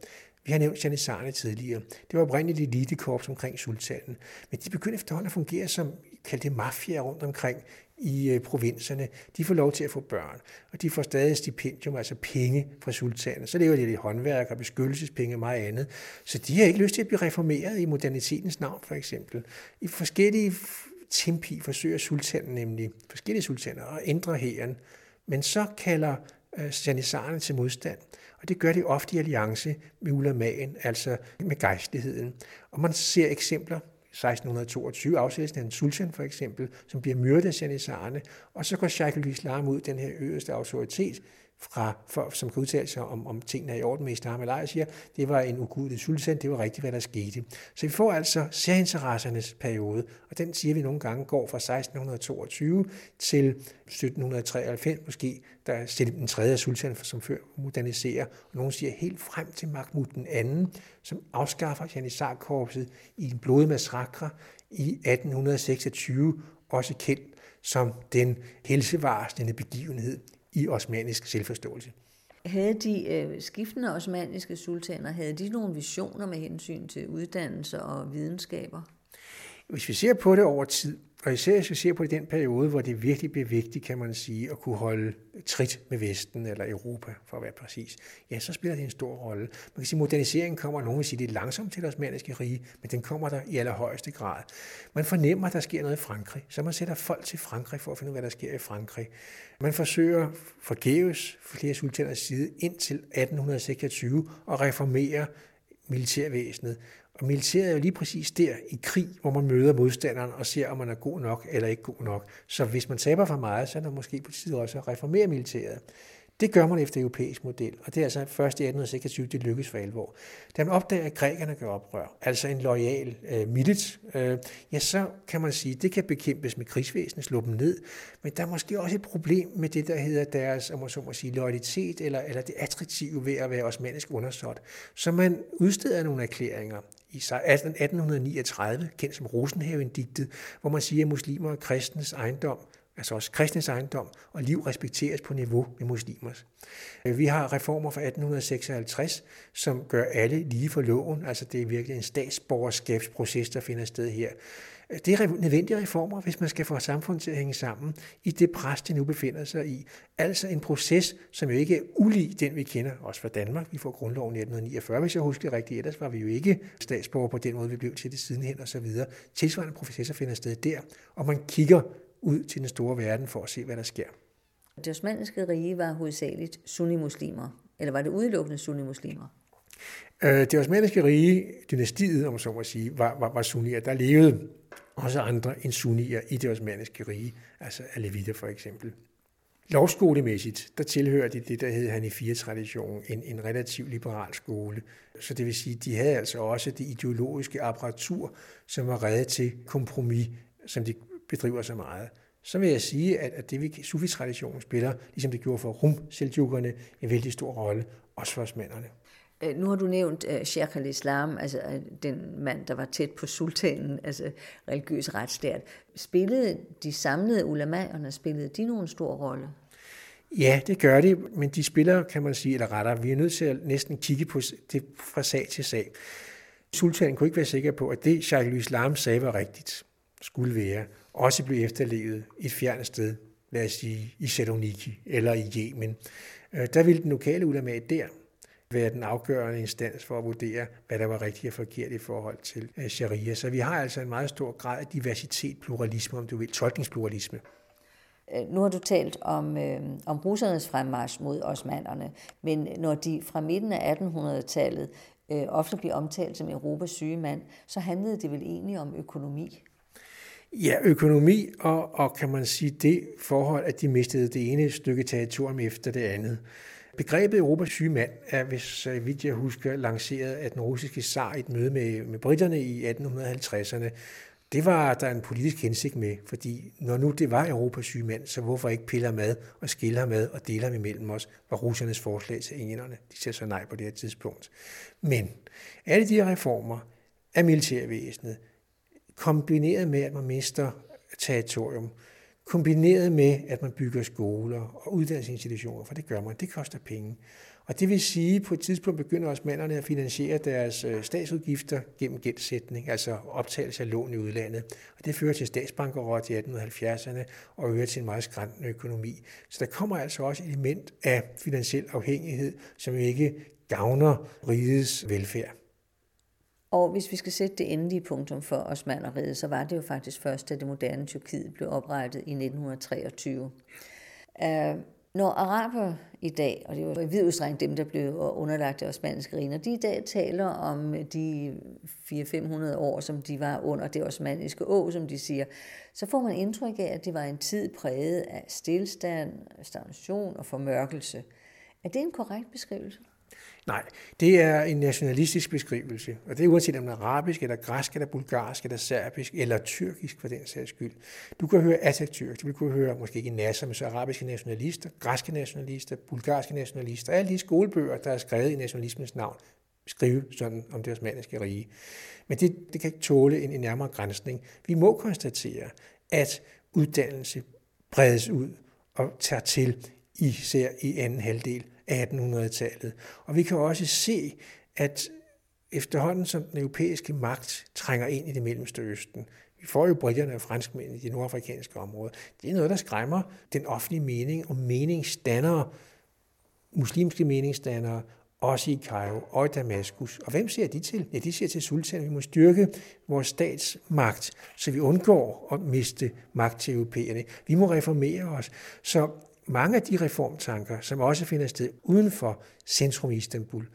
C: Vi har nævnt janissarerne tidligere. Det var oprindeligt elitekorps omkring sultanen, men de begyndte efterhånden at fungere som kaldte mafia rundt omkring i øh, provinserne, de får lov til at få børn, og de får stadig stipendium, altså penge fra sultanen. Så lever de lidt håndværk og beskyttelsespenge og meget andet. Så de har ikke lyst til at blive reformeret i modernitetens navn, for eksempel. I forskellige tempi forsøger sultanen nemlig, forskellige sultaner, at ændre hæren, men så kalder øh, janissarerne til modstand. Og det gør de ofte i alliance med ulamaen, altså med gejstligheden. Og man ser eksempler 1622 afsættelsen af en sultan for eksempel, som bliver myrdet af janissarerne, og så går Sheikh islam ud, den her øverste autoritet, fra, for, som kan udtale sig om, om tingene er i orden med islam eller ej, siger, det var en ugudelig sultan, det var rigtigt, hvad der skete. Så vi får altså særinteressernes periode, og den siger vi nogle gange går fra 1622 til 1793 måske, der er Selim den tredje sultan, som før moderniserer, og nogen siger helt frem til Mahmud den anden, som afskaffer Janissar-korpset i en blodig massakre i 1826, også kendt som den helsevarslende begivenhed i osmanisk selvforståelse.
B: Havde de øh, skiftende osmaniske sultaner, havde de nogle visioner med hensyn til uddannelse og videnskaber?
C: Hvis vi ser på det over tid, og især hvis vi ser på den periode, hvor det virkelig blev vigtigt, kan man sige, at kunne holde trit med Vesten eller Europa, for at være præcis, ja, så spiller det en stor rolle. Man kan sige, at moderniseringen kommer, nogen vil sige, det langsomt til det osmaniske rige, men den kommer der i allerhøjeste grad. Man fornemmer, at der sker noget i Frankrig, så man sætter folk til Frankrig for at finde ud af, hvad der sker i Frankrig. Man forsøger forgæves for flere sultaners side indtil 1826 at reformere militærvæsenet. Og militæret er jo lige præcis der i krig, hvor man møder modstanderen og ser, om man er god nok eller ikke god nok. Så hvis man taber for meget, så er det måske på tide også at reformere militæret. Det gør man efter europæisk model, og det er altså først i 1826, det lykkes for alvor. Da man opdager, at grækerne gør oprør, altså en lojal øh, milit, øh, ja, så kan man sige, at det kan bekæmpes med krigsvæsenet, slå dem ned, men der er måske også et problem med det, der hedder deres, om man så må sige, loyalitet, eller, eller det attraktive ved at være osmanisk undersåt. Så man udsteder nogle erklæringer i 1839, kendt som Rosenhaven-digtet, hvor man siger, at muslimer og kristens ejendom altså også kristens ejendom og liv respekteres på niveau med muslimers. Øh, vi har reformer fra 1856, som gør alle lige for loven, altså det er virkelig en statsborgerskabsproces, der finder sted her. Det er nødvendige reformer, hvis man skal få samfundet til at hænge sammen i det pres, det nu befinder sig i. Altså en proces, som jo ikke er ulig den, vi kender også fra Danmark. Vi får grundloven i 1849, hvis jeg husker det rigtigt. Ellers var vi jo ikke statsborger på den måde, vi blev til det sidenhen osv. Tilsvarende processer finder sted der, og man kigger ud til den store verden for at se, hvad der sker.
B: Det osmanniske rige var hovedsageligt sunnimuslimer, eller var det udelukkende sunnimuslimer?
C: Øh, det osmanniske rige, dynastiet, om så må sige, var, var, var sunnier. Der levede også andre end sunnier i det osmanniske rige, altså alevitter for eksempel. Lovskolemæssigt, der tilhører de det, der hed Hanifiya-traditionen, en, en relativt liberal skole. Så det vil sige, de havde altså også det ideologiske apparatur, som var reddet til kompromis, som de bedriver så meget, så vil jeg sige, at, at det vi Sufi-traditionen spiller, ligesom det gjorde for rum en vældig stor rolle, også for osmanderne.
B: Øh, nu har du nævnt uh, Sheikh al-Islam, altså uh, den mand, der var tæt på sultanen, altså religiøs retsstat. Spillede de samlede ulamaerne, spillede de nogen stor rolle?
C: Ja, det gør de, men de spiller, kan man sige, eller rettere, vi er nødt til at næsten kigge på det fra sag til sag. Sultanen kunne ikke være sikker på, at det, Sheikh al-Islam sagde, var rigtigt, skulle være også blev efterlevet et fjernt sted, lad os sige i Saloniki eller i Yemen. Øh, der ville den lokale ulama der være den afgørende instans for at vurdere, hvad der var rigtigt og forkert i forhold til øh, sharia. Så vi har altså en meget stor grad af diversitet, pluralisme, om du vil, tolkningspluralisme.
B: Øh, nu har du talt om, øh, om russernes fremmarsch mod osmanderne, men når de fra midten af 1800-tallet øh, ofte bliver omtalt som Europas syge mand, så handlede det vel egentlig om økonomi.
C: Ja, økonomi og, og kan man sige det forhold, at de mistede det ene stykke territorium efter det andet. Begrebet Europas syge mand er, hvis vidt jeg husker, lanceret af den russiske zar i et møde med, med britterne i 1850'erne. Det var der en politisk hensigt med, fordi når nu det var Europas syge mand, så hvorfor ikke pille mad og skille ham med og dele ham imellem os, var russernes forslag til englænderne. De siger så nej på det her tidspunkt. Men alle de her reformer af militærvæsenet, kombineret med, at man mister territorium, kombineret med, at man bygger skoler og uddannelsesinstitutioner, for det gør man, det koster penge. Og det vil sige, at på et tidspunkt begynder også manderne at finansiere deres øh, statsudgifter gennem gældsætning, altså optagelse af lån i udlandet. Og det fører til statsbankerot i 1870'erne og øger til en meget skræntende økonomi. Så der kommer altså også et element af finansiel afhængighed, som ikke gavner rigets velfærd.
B: Og hvis vi skal sætte det endelige punktum for osmaneriet, så var det jo faktisk først, da det moderne Tyrkiet blev oprettet i 1923. Uh, øh, når araber i dag, og det var i vid udstrækning dem, der blev underlagt det osmanniske rige, når de i dag taler om de 400-500 år, som de var under det osmanniske å, som de siger, så får man indtryk af, at det var en tid præget af stillstand, stagnation og formørkelse. Er det en korrekt beskrivelse?
C: Nej, det er en nationalistisk beskrivelse, og det er uanset om det er arabisk, eller græsk, eller bulgarsk, eller serbisk, eller tyrkisk for den sags skyld. Du kan høre Atatürk, du vil kunne høre måske ikke Nasser, men så arabiske nationalister, græske nationalister, bulgarske nationalister, alle de skolebøger, der er skrevet i nationalismens navn, skrive sådan om det osmaniske rige. Men det, det kan ikke tåle en, en nærmere grænsning. Vi må konstatere, at uddannelse bredes ud og tager til især i anden halvdel 1800-tallet. Og vi kan også se, at efterhånden som den europæiske magt trænger ind i det mellemste østen, vi får jo britterne og franskmændene i det nordafrikanske område, Det er noget, der skræmmer den offentlige mening og meningsdannere, muslimske meningsdannere, også i Cairo og i Damaskus. Og hvem ser de til? Ja, de ser til sultanen, vi må styrke vores statsmagt, så vi undgår at miste magt til europæerne. Vi må reformere os. Så mange af de reformtanker, som også finder sted uden for centrum i Istanbul,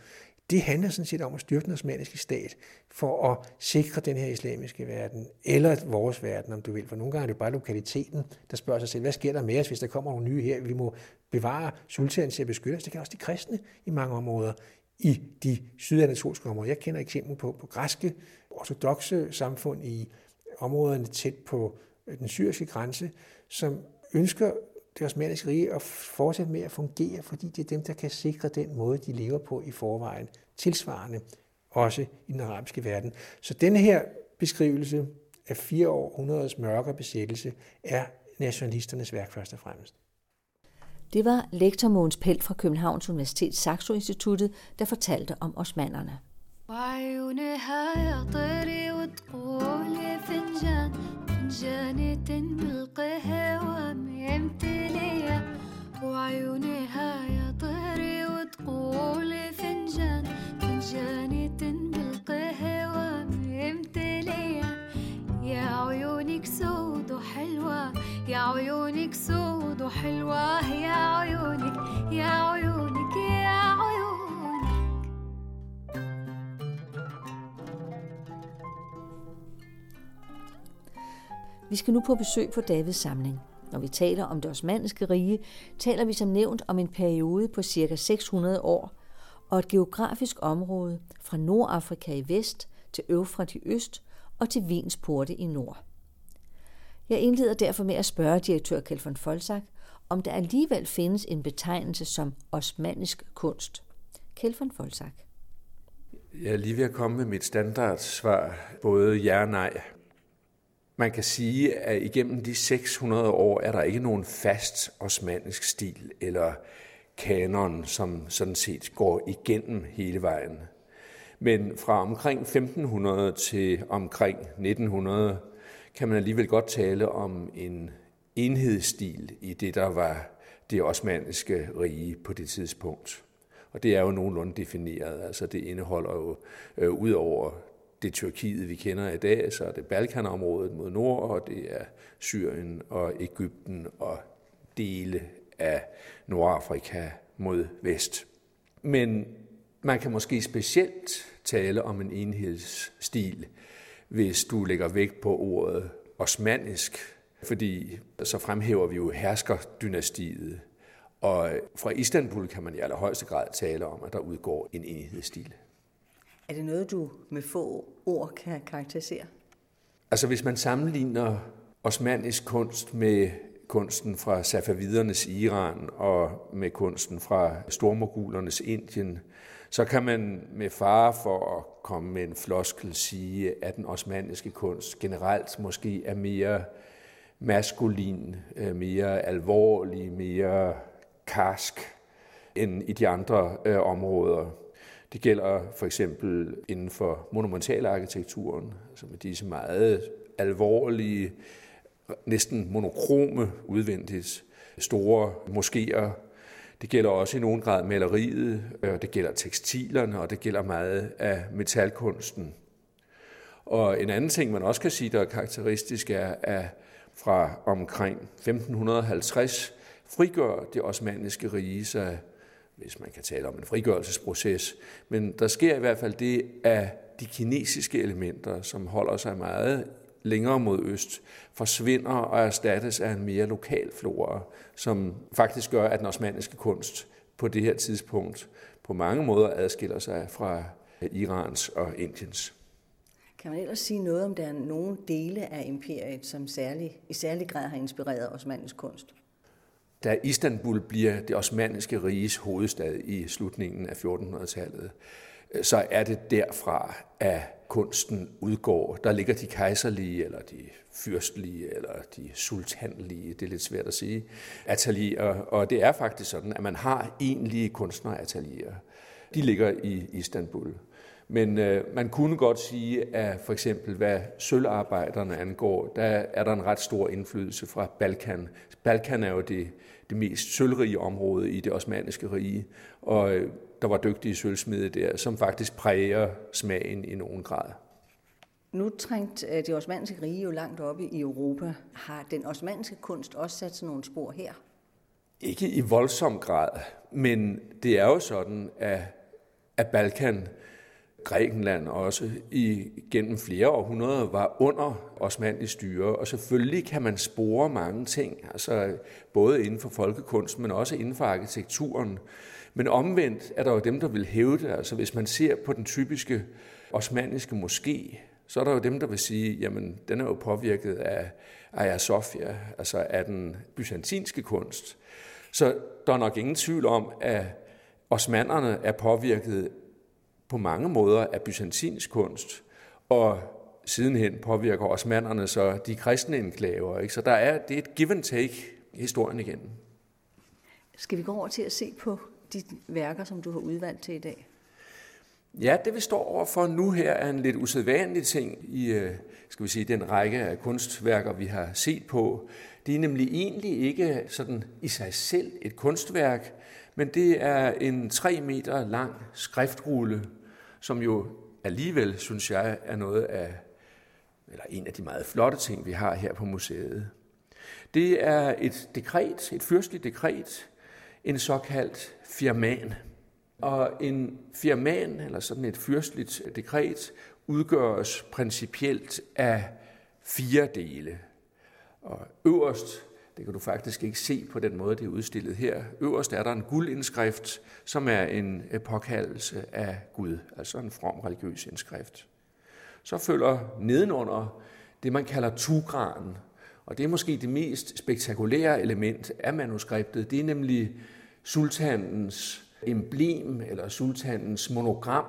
C: det handler sådan set om at styrke den osmaniske stat for at sikre den her islamiske verden, eller vores verden, om du vil. For nogle gange er det bare lokaliteten, der spørger sig selv, hvad sker der med os, hvis der kommer nogle nye her? Vi må bevare sultanen til at beskytte os. Det kan også de kristne i mange områder i de sydanatolske områder. Jeg kender eksempel på, på græske, ortodoxe samfund i områderne tæt på den syriske grænse, som ønsker det osmaniske rige at fortsætte med at fungere, fordi det er dem, der kan sikre den måde, de lever på i forvejen, tilsvarende også i den arabiske verden. Så denne her beskrivelse af fire århundreders mørke besættelse er nationalisternes værk først og fremmest.
B: Det var lektor Mogens Pelt fra Københavns Universitet Saxo Instituttet, der fortalte om osmanderne. وعيونها يا طهري وتقولي فنجان فنجانة بالقهوة ممتلية يا عيونك سود وحلوة يا عيونك سود وحلوة. يا عيونك يا عيونك يا عيونك. Vi skal nu på besøg på Davids samling. Når vi taler om det osmanniske rige, taler vi som nævnt om en periode på ca. 600 år og et geografisk område fra Nordafrika i vest til Øvfrat i øst og til Vins porte i nord. Jeg indleder derfor med at spørge direktør Kjeld von Folsak, om der alligevel findes en betegnelse som osmannisk kunst. Kjeld von Folsak.
D: Jeg er lige ved at komme med mit standardsvar, både ja og nej. Man kan sige, at igennem de 600 år er der ikke nogen fast osmannisk stil eller kanon, som sådan set går igennem hele vejen. Men fra omkring 1500 til omkring 1900 kan man alligevel godt tale om en enhedsstil i det, der var det osmanniske rige på det tidspunkt. Og det er jo nogenlunde defineret. Altså det indeholder jo øh, ud over det Tyrkiet, vi kender i dag, så er det Balkanområdet mod nord, og det er Syrien og Ægypten og dele af Nordafrika mod vest. Men man kan måske specielt tale om en enhedsstil, hvis du lægger vægt på ordet osmanisk, fordi så fremhæver vi jo herskerdynastiet. Og fra Istanbul kan man i allerhøjeste grad tale om, at der udgår en enhedsstil.
B: Er det noget, du med få ord kan karakterisere?
D: Altså hvis man sammenligner osmanisk kunst med kunsten fra safavidernes Iran og med kunsten fra stormogulernes Indien, så kan man med fare for at komme med en floskel sige, at den osmaniske kunst generelt måske er mere maskulin, øh, mere alvorlig, mere karsk end i de andre øh, områder. Det gælder for eksempel inden for monumentalarkitekturen, som med disse meget alvorlige, næsten monokrome udvendigt store moskéer. Det gælder også i nogen grad maleriet, og det gælder tekstilerne, og det gælder meget af metalkunsten. Og en anden ting, man også kan sige, der er karakteristisk, er, at fra omkring 1550 frigør det osmanniske rige sig hvis man kan tale om en frigørelsesproces. Men der sker i hvert fald det, at de kinesiske elementer, som holder sig meget længere mod øst, forsvinder og erstattes af en mere lokal flora, som faktisk gør, at den osmanniske kunst på det her tidspunkt på mange måder adskiller sig fra Irans og Indiens.
B: Kan man ellers sige noget om, der er nogle dele af imperiet, som særlig, i særlig grad har inspireret osmannisk kunst?
D: Da Istanbul bliver det osmanniske riges hovedstad i slutningen af 1400-tallet, øh, så er det derfra, at kunsten udgår. Der ligger de kejserlige, eller de fyrstlige, eller de sultanlige, det er lidt svært at sige, atelier. Og det er faktisk sådan, at man har egentlige kunstneratelier. De ligger i Istanbul. Men øh, man kunne godt sige, at for eksempel hvad sølvarbejderne angår, der er der en ret stor indflydelse fra Balkan. Balkan er jo det, det mest sølvrige område i det osmaniske rige, og øh, der var dygtige sølvsmede der, som faktisk præger smagen i nogen grad.
B: Nu trængt øh, det osmanske rige jo langt oppe i Europa. Har den osmanske kunst også sat sig nogle spor her?
D: Ikke i voldsom grad, men det er jo sådan, at, at Balkan Grækenland også i gennem flere århundreder var under osmandisk styre, og selvfølgelig kan man spore mange ting, altså både inden for folkekunst, men også inden for arkitekturen. Men omvendt er der jo dem, der vil hæve det, altså hvis man ser på den typiske osmanniske moské, så er der jo dem, der vil sige, jamen den er jo påvirket af Hagia Sophia, altså af den byzantinske kunst. Så der er nok ingen tvivl om, at osmanderne er påvirket på mange måder af byzantinsk kunst, og sidenhen påvirker osmanderne så de kristne enklaver. Ikke? Så der er, det er et give and take historien igen.
B: Skal vi gå over til at se på de værker, som du har udvalgt til i dag?
D: Ja, det vi står overfor nu her er en lidt usædvanlig ting i øh, skal vi sige, den række af kunstværker, vi har set på. Det er nemlig egentlig ikke sådan i sig selv et kunstværk, men det er en tre meter lang skriftrulle, som jo alligevel, synes jeg, er noget af, eller en af de meget flotte ting, vi har her på museet. Det er et dekret, et fyrstligt dekret, en såkaldt firman. Og en firman, eller sådan et fyrstligt dekret, udgøres principielt af fire dele. Og øverst det kan du faktisk ikke se på den måde, det er udstillet her. Øverst er der en guldindskrift, som er en påkaldelse af Gud, altså en from religiøs indskrift. Så følger nedenunder det, man kalder tugranen, og det er måske det mest spektakulære element af manuskriptet. Det er nemlig sultanens emblem eller sultanens monogram,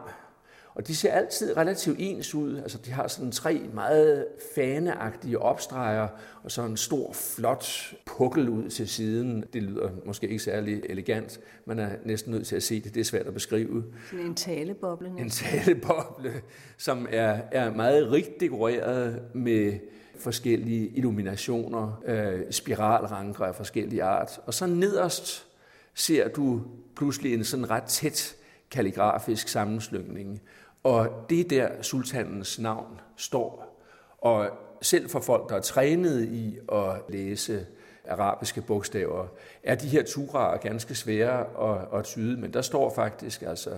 D: og de ser altid relativt ens ud. Altså, de har sådan tre meget faneagtige opstreger, og så en stor, flot pukkel ud til siden. Det lyder måske ikke særlig elegant. Man er næsten nødt til at se det. Det er svært at beskrive.
B: Sådan en taleboble.
D: En taleboble, som er, er meget rigt dekoreret med forskellige illuminationer, øh, spiralranker af forskellige art. Og så nederst ser du pludselig en sådan ret tæt kalligrafisk sammenslutning og det er der sultanens navn står. Og selv for folk, der er trænet i at læse arabiske bogstaver, er de her turaer ganske svære at, at tyde, men der står faktisk altså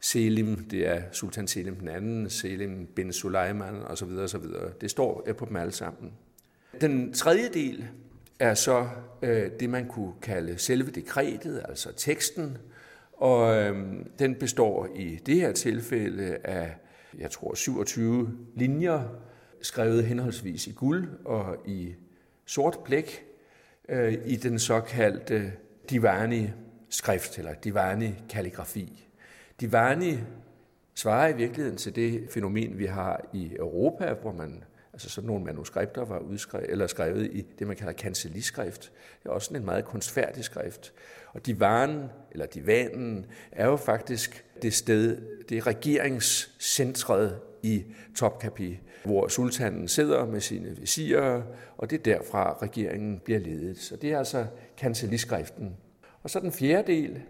D: Selim, det er Sultan Selim den anden, Selim bin Sulaiman osv. osv. Det står øh, på dem alle sammen. Den tredje del er så øh, det, man kunne kalde selve dekretet, altså teksten, og øhm, den består i det her tilfælde af, jeg tror, 27 linjer, skrevet henholdsvis i guld og i sort blæk, øh, i den såkaldte Divani skrift, eller Divani kalligrafi. Divani svarer i virkeligheden til det fænomen, vi har i Europa, hvor man Altså sådan nogle manuskripter var udskrevet, eller skrevet i det, man kalder kanceliskrift. Det er også en meget kunstfærdig skrift. Og divanen, eller divanen, er jo faktisk det sted, det er regeringscentret i Topkapi, hvor sultanen sidder med sine visirer, og det er derfra, regeringen bliver ledet. Så det er altså kanceliskriften. Og så den fjerde del,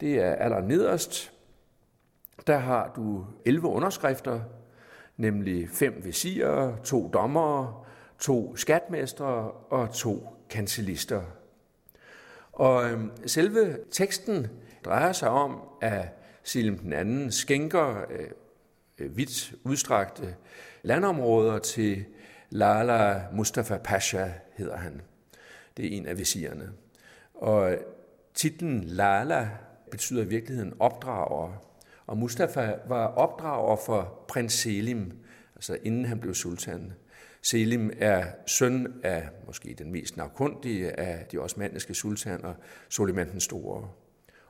D: det er aller nederst. Der har du 11 underskrifter, nemlig fem visirer, to dommere, to skatmestre og to kancelister. Og øhm, selve teksten drejer sig om, at Selim den anden skænker øh, øh, vidt udstrakte landområder til Lala Mustafa Pasha, hedder han. Det er en af visirerne. Og øh, titlen Lala betyder i virkeligheden opdrager, og Mustafa var opdrager for prins Selim, altså inden han blev sultan. Selim er søn af måske den mest navkundige af de osmanniske sultaner, Suleiman den Store.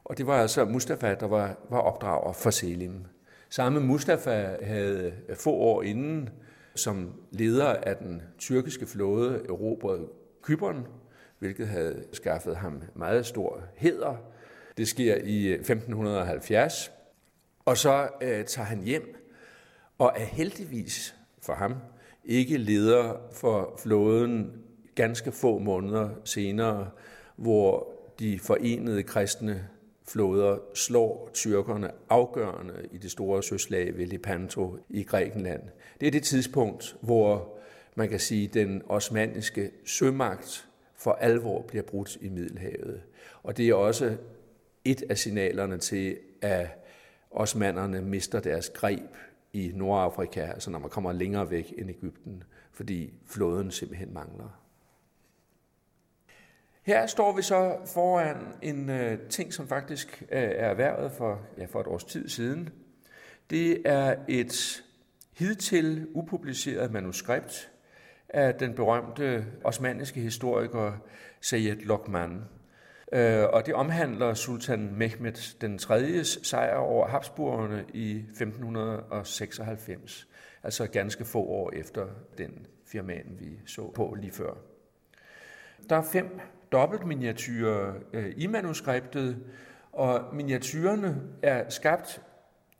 D: Og det var altså Mustafa, der var, var opdrager for Selim. Samme Mustafa havde øh, få år inden som leder af den tyrkiske flåde erobret Kypern, hvilket havde skaffet ham meget stor heder. Det sker i øh, 1570, og så øh, tager han hjem og er heldigvis for ham ikke leder for flåden ganske få måneder senere, hvor de forenede kristne flåder slår tyrkerne afgørende i det store søslag ved Lepanto i Grækenland. Det er det tidspunkt, hvor man kan sige, den osmanniske sømagt for alvor bliver brudt i Middelhavet. Og det er også et af signalerne til, at osmanderne mister deres greb i Nordafrika, altså når man kommer længere væk end Ægypten, fordi flåden simpelthen mangler. Her står vi så foran en øh, ting, som faktisk øh, er erhvervet for, ja, for et års tid siden. Det er et hidtil upubliceret manuskript af den berømte osmaniske historiker Sayed Lokman. Øh, og det omhandler sultan Mehmed den 3. sejr over Habsburgerne i 1596, altså ganske få år efter den firman, vi så på lige før. Der er fem dobbeltminiatyrer øh, i manuskriptet, og miniatyrerne er skabt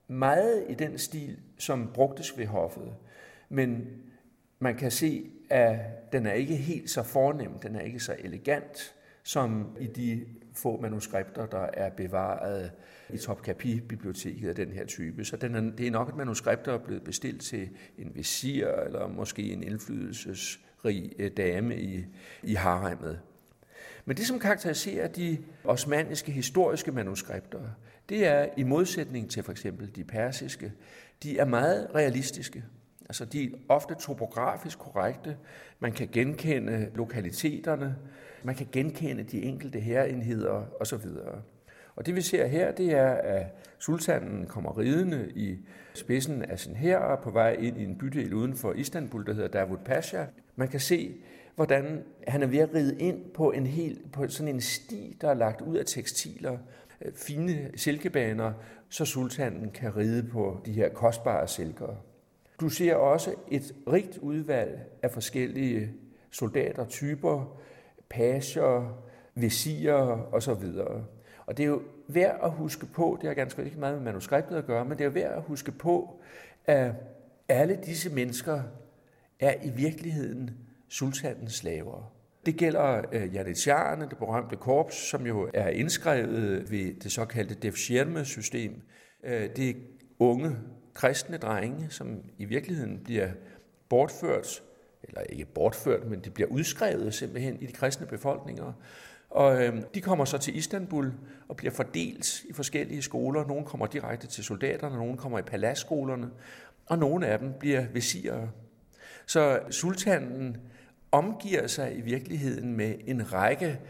D: meget i den stil, som brugtes ved hoffet. Men man kan se, at den er ikke helt så fornem, den er ikke så elegant, som i de få manuskripter, der er bevaret i Topkapi-biblioteket af den her type. Så den er, det er nok et manuskript, der er blevet bestilt til en visir, eller måske en indflydelsesrig øh, dame i, i haremmet. Men det, som karakteriserer de osmaniske historiske manuskripter, det er i modsætning til for eksempel de persiske, de er meget realistiske. Altså de er ofte topografisk korrekte. Man kan genkende lokaliteterne, man kan genkende de enkelte herreenheder osv. Og det vi ser her, det er, at sultanen kommer ridende i spidsen af sin hær på vej ind i en bydel uden for Istanbul, der hedder Davut Pasha. Man kan se hvordan han er ved at ride ind på, en hel, på sådan en sti, der er lagt ud af tekstiler, øh, fine silkebaner, så sultanen kan ride på de her kostbare silker. Du ser også et rigt udvalg af forskellige soldater, typer, pager, visirer osv. Og det er jo værd at huske på, det har ganske ikke meget med manuskriptet at gøre, men det er værd at huske på, at alle disse mennesker er i virkeligheden sultanens slaver. Det gælder øh, janitsjarerne, det berømte korps, som jo er indskrevet ved det såkaldte Defschirme-system. Øh, det er unge kristne drenge, som i virkeligheden bliver bortført, eller ikke bortført, men de bliver udskrevet simpelthen i de kristne befolkninger. Og øh, de kommer så til Istanbul og bliver fordelt i forskellige skoler. Nogle kommer direkte til soldaterne, nogle kommer i paladsskolerne, og nogle af dem bliver visirer. Så sultanen omgiver sig i virkeligheden med en række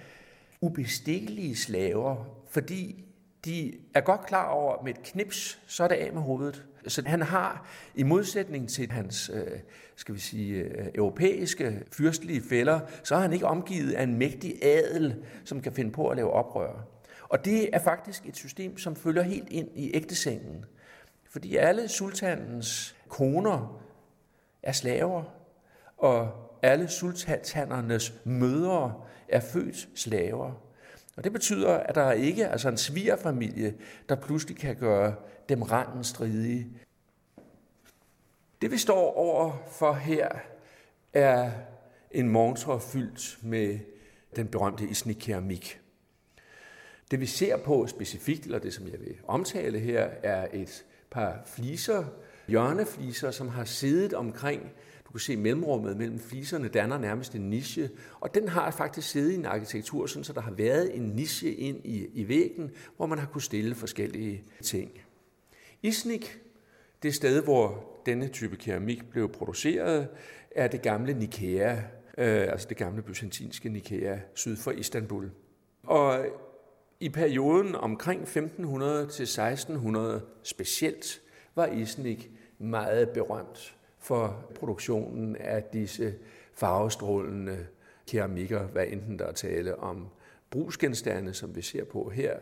D: ubestikkelige slaver, fordi de er godt klar over, at med et knips, så er det af med hovedet. Så han har, i modsætning til hans, øh, skal vi sige, øh, europæiske fyrstlige fælder, så er han ikke omgivet af en mægtig adel, som kan finde på at lave oprør. Og det er faktisk et system, som følger helt ind i ægtesengen. Fordi alle sultanens koner er slaver, og alle sultanernes mødre er født slaver. Og det betyder, at der ikke er altså en svigerfamilie, der pludselig kan gøre dem rangen stridige. Det vi står over for her, er en montre fyldt med den berømte isnikeramik. Det vi ser på specifikt, eller det som jeg vil omtale her, er et par fliser, hjørnefliser, som har siddet omkring kunne se mellemrummet mellem fliserne danner nærmest en niche, og den har faktisk siddet i en arkitektur, sådan så der har været en niche ind i, i væggen, hvor man har kunne stille forskellige ting. Isnik, det sted, hvor denne type keramik blev produceret, er det gamle Nikea, øh, altså det gamle byzantinske Nikea, syd for Istanbul. Og i perioden omkring 1500 til 1600 specielt var Isnik meget berømt for produktionen af disse farvestrålende keramikker, hvad enten der er tale om brugsgenstande, som vi ser på her,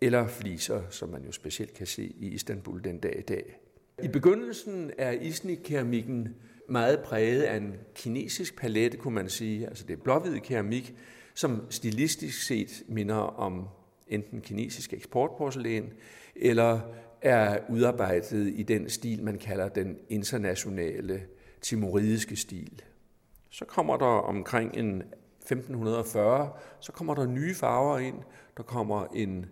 D: eller fliser, som man jo specielt kan se i Istanbul den dag i dag. I begyndelsen er isnik-keramikken meget præget af en kinesisk palette, kunne man sige. Altså det er blåhvid keramik, som stilistisk set minder om enten kinesisk eksportporcelæn, eller er udarbejdet i den stil, man kalder den internationale timoridiske stil. Så kommer der omkring en 1540, så kommer der nye farver ind. Der kommer en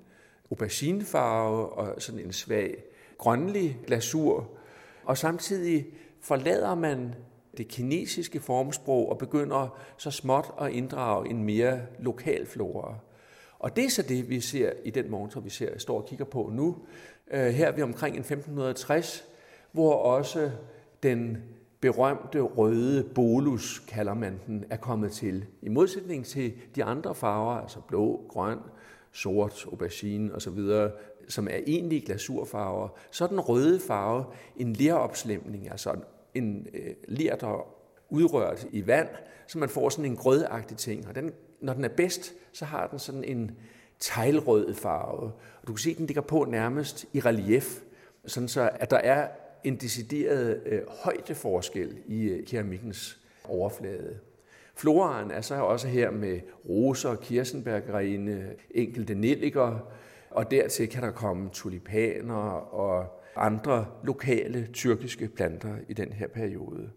D: auberginefarve og sådan en svag grønlig glasur. Og samtidig forlader man det kinesiske formsprog og begynder så småt at inddrage en mere lokal flora. Og det er så det, vi ser i den monitor, vi ser, står og kigger på nu. Øh, her er vi omkring en 1560, hvor også den berømte røde bolus, kalder man den, er kommet til. I modsætning til de andre farver, altså blå, grøn, sort, aubergine osv., som er egentlige glasurfarver, så er den røde farve en leropslemning, altså en øh, ler, der udrørt i vand, så man får sådan en grødagtig ting. Og den, når den er bedst, så har den sådan en teglrød farve. Og du kan se, at den ligger på nærmest i relief, sådan så at der er en decideret øh, højdeforskel i øh, keramikkens overflade. Floraen er så også her med roser, kirsebærgrene, enkelte nelliker, og dertil kan der komme tulipaner og andre lokale tyrkiske planter i den her periode.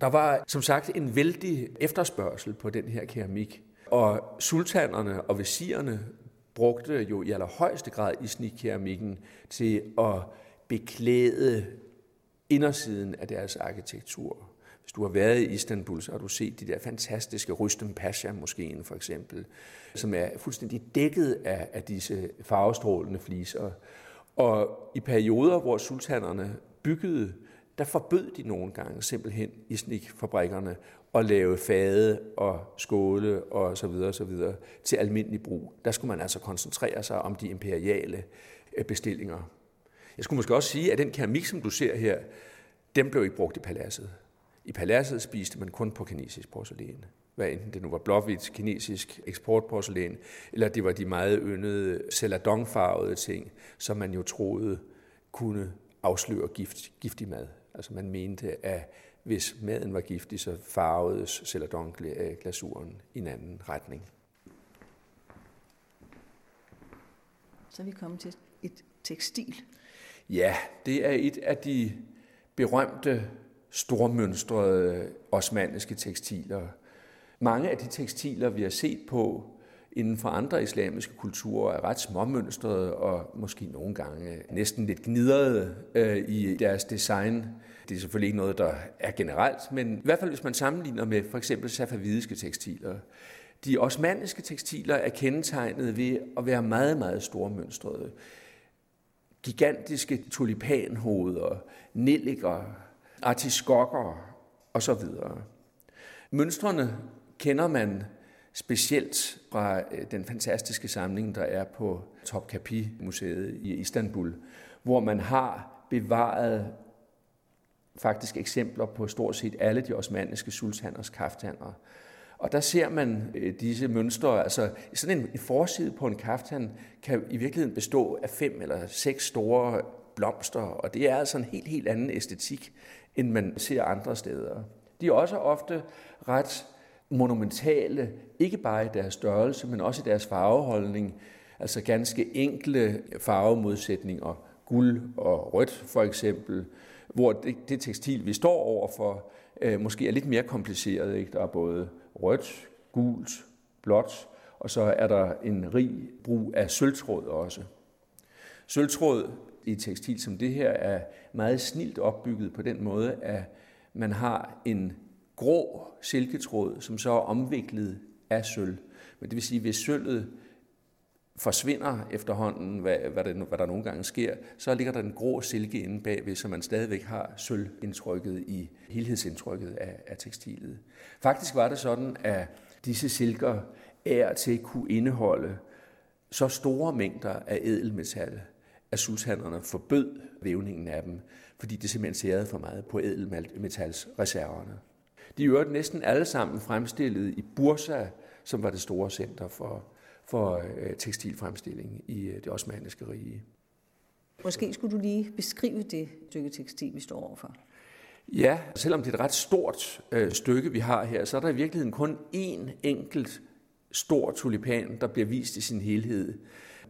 D: Der var som sagt en vældig efterspørgsel på den her keramik, og sultanerne og visirerne brugte jo i allerhøjeste grad isnikkeramikken til at beklæde indersiden af deres arkitektur. Hvis du har været i Istanbul, så har du set de der fantastiske Rüstem Pasha moskeen for eksempel, som er fuldstændig dækket af, af disse farvestrålende fliser. Og i perioder, hvor sultanerne byggede, der forbød de nogle gange simpelthen i snikfabrikkerne at lave fade og skåle og så videre, så videre til almindelig brug. Der skulle man altså koncentrere sig om de imperiale øh, bestillinger. Jeg skulle måske også sige, at den keramik, som du ser her, den blev ikke brugt i paladset. I paladset spiste man kun på kinesisk porcelæn. Hvad enten det nu var blåhvidt kinesisk eksportporcelæn, eller det var de meget yndede celadonfarvede ting, som man jo troede kunne afsløre gift, giftig mad. Altså man mente, at hvis maden var giftig, så farvedes celadonglasuren i en anden retning.
B: Så er vi kommet til et tekstil.
D: Ja, det er et af de berømte stormønstrede osmanniske tekstiler. Mange af de tekstiler, vi har set på inden for andre islamiske kulturer, er ret småmønstrede og måske nogle gange næsten lidt gnidrede øh, i deres design. Det er selvfølgelig ikke noget, der er generelt, men i hvert fald hvis man sammenligner med for eksempel safavidiske tekstiler. De osmanniske tekstiler er kendetegnet ved at være meget, meget stormønstrede. Gigantiske tulipanhoveder, nelliker, artiskokker osv. Mønstrene kender man specielt fra øh, den fantastiske samling, der er på Topkapi-museet i Istanbul, hvor man har bevaret faktisk eksempler på stort set alle de osmanniske sultaners kaftaner. Og der ser man øh, disse mønstre, altså sådan en, en forside på en kaftan kan i virkeligheden bestå af fem eller seks store blomster, og det er altså en helt, helt anden æstetik, end man ser andre steder. De er også ofte ret monumentale, ikke bare i deres størrelse, men også i deres farveholdning. Altså ganske enkle farvemodsætninger, guld og rødt for eksempel, hvor det, det tekstil, vi står overfor, øh, måske er lidt mere kompliceret. Ikke? Der er både rødt, gult, blåt, og så er der en rig brug af sølvtråd også. Sølvtråd i et tekstil som det her er meget snilt opbygget på den måde, at man har en grå silketråd, som så er omviklet af sølv. Men det vil sige, at hvis sølvet forsvinder efterhånden, hvad, hvad, det, hvad der nogle gange sker, så ligger der den grå silke inde bagved, så man stadigvæk har sølvindtrykket i helhedsindtrykket af, af tekstilet. Faktisk var det sådan, at disse silker er til kunne indeholde så store mængder af edelmetal, at sushandlerne forbød vævningen af dem, fordi det simpelthen særede for meget på edelmetalsreserverne. De er næsten alle sammen fremstillet i Bursa, som var det store center for, for øh, tekstilfremstilling i øh, det osmaniske rige.
B: Måske skulle du lige beskrive det stykke tekstil, vi står overfor.
D: Ja, selvom det er et ret stort øh, stykke, vi har her, så er der i virkeligheden kun én enkelt stor tulipan, der bliver vist i sin helhed.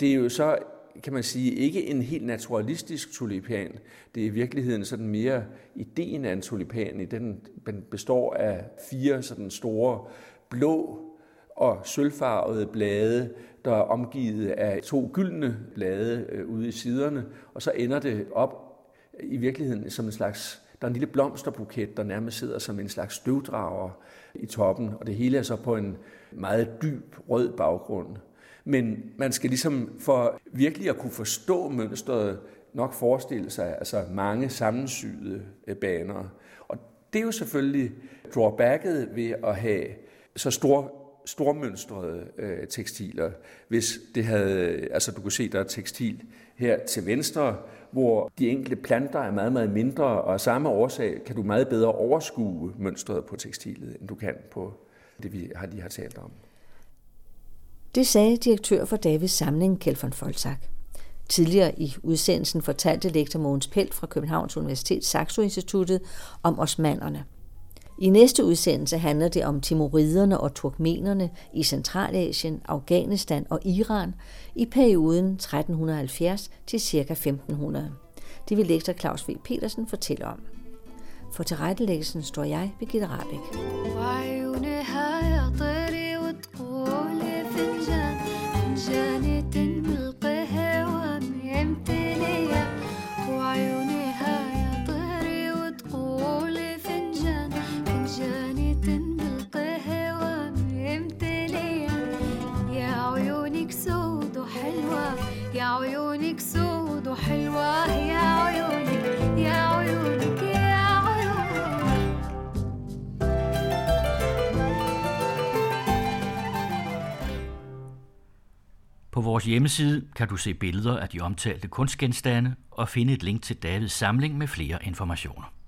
D: Det er jo så, kan man sige, ikke en helt naturalistisk tulipan. Det er i virkeligheden sådan mere ideen af en tulipan. Den består af fire sådan store blå og sølvfarvede blade, der er omgivet af to gyldne blade øh, ude i siderne, og så ender det op i virkeligheden som en slags der er en lille blomsterbuket, der nærmest sidder som en slags støvdrager i toppen, og det hele er så på en meget dyb rød baggrund. Men man skal ligesom for virkelig at kunne forstå mønstret nok forestille sig altså mange sammensyede øh, baner. Og det er jo selvfølgelig drawbacket ved at have så stor stormønstrede øh, tekstiler. Hvis det havde, altså du kunne se, der er tekstil her til venstre, hvor de enkelte planter er meget, meget mindre, og af samme årsag kan du meget bedre overskue mønstret på tekstilet, end du kan på det, vi har lige har talt om.
B: Det sagde direktør for Davids samling, Kjeld von Folsak. Tidligere i udsendelsen fortalte lektor Mogens Pelt fra Københavns Universitet Saxo Instituttet om osmanderne. I næste udsendelse handler det om timoriderne og turkmenerne i Centralasien, Afghanistan og Iran i perioden 1370 til ca. 1500. Det vil lektor Claus V. Petersen fortælle om. For tilrettelæggelsen står jeg, Birgitte Rabeck.
A: På vores hjemmeside kan du se billeder af de omtalte kunstgenstande og finde et link til Davids samling med flere informationer.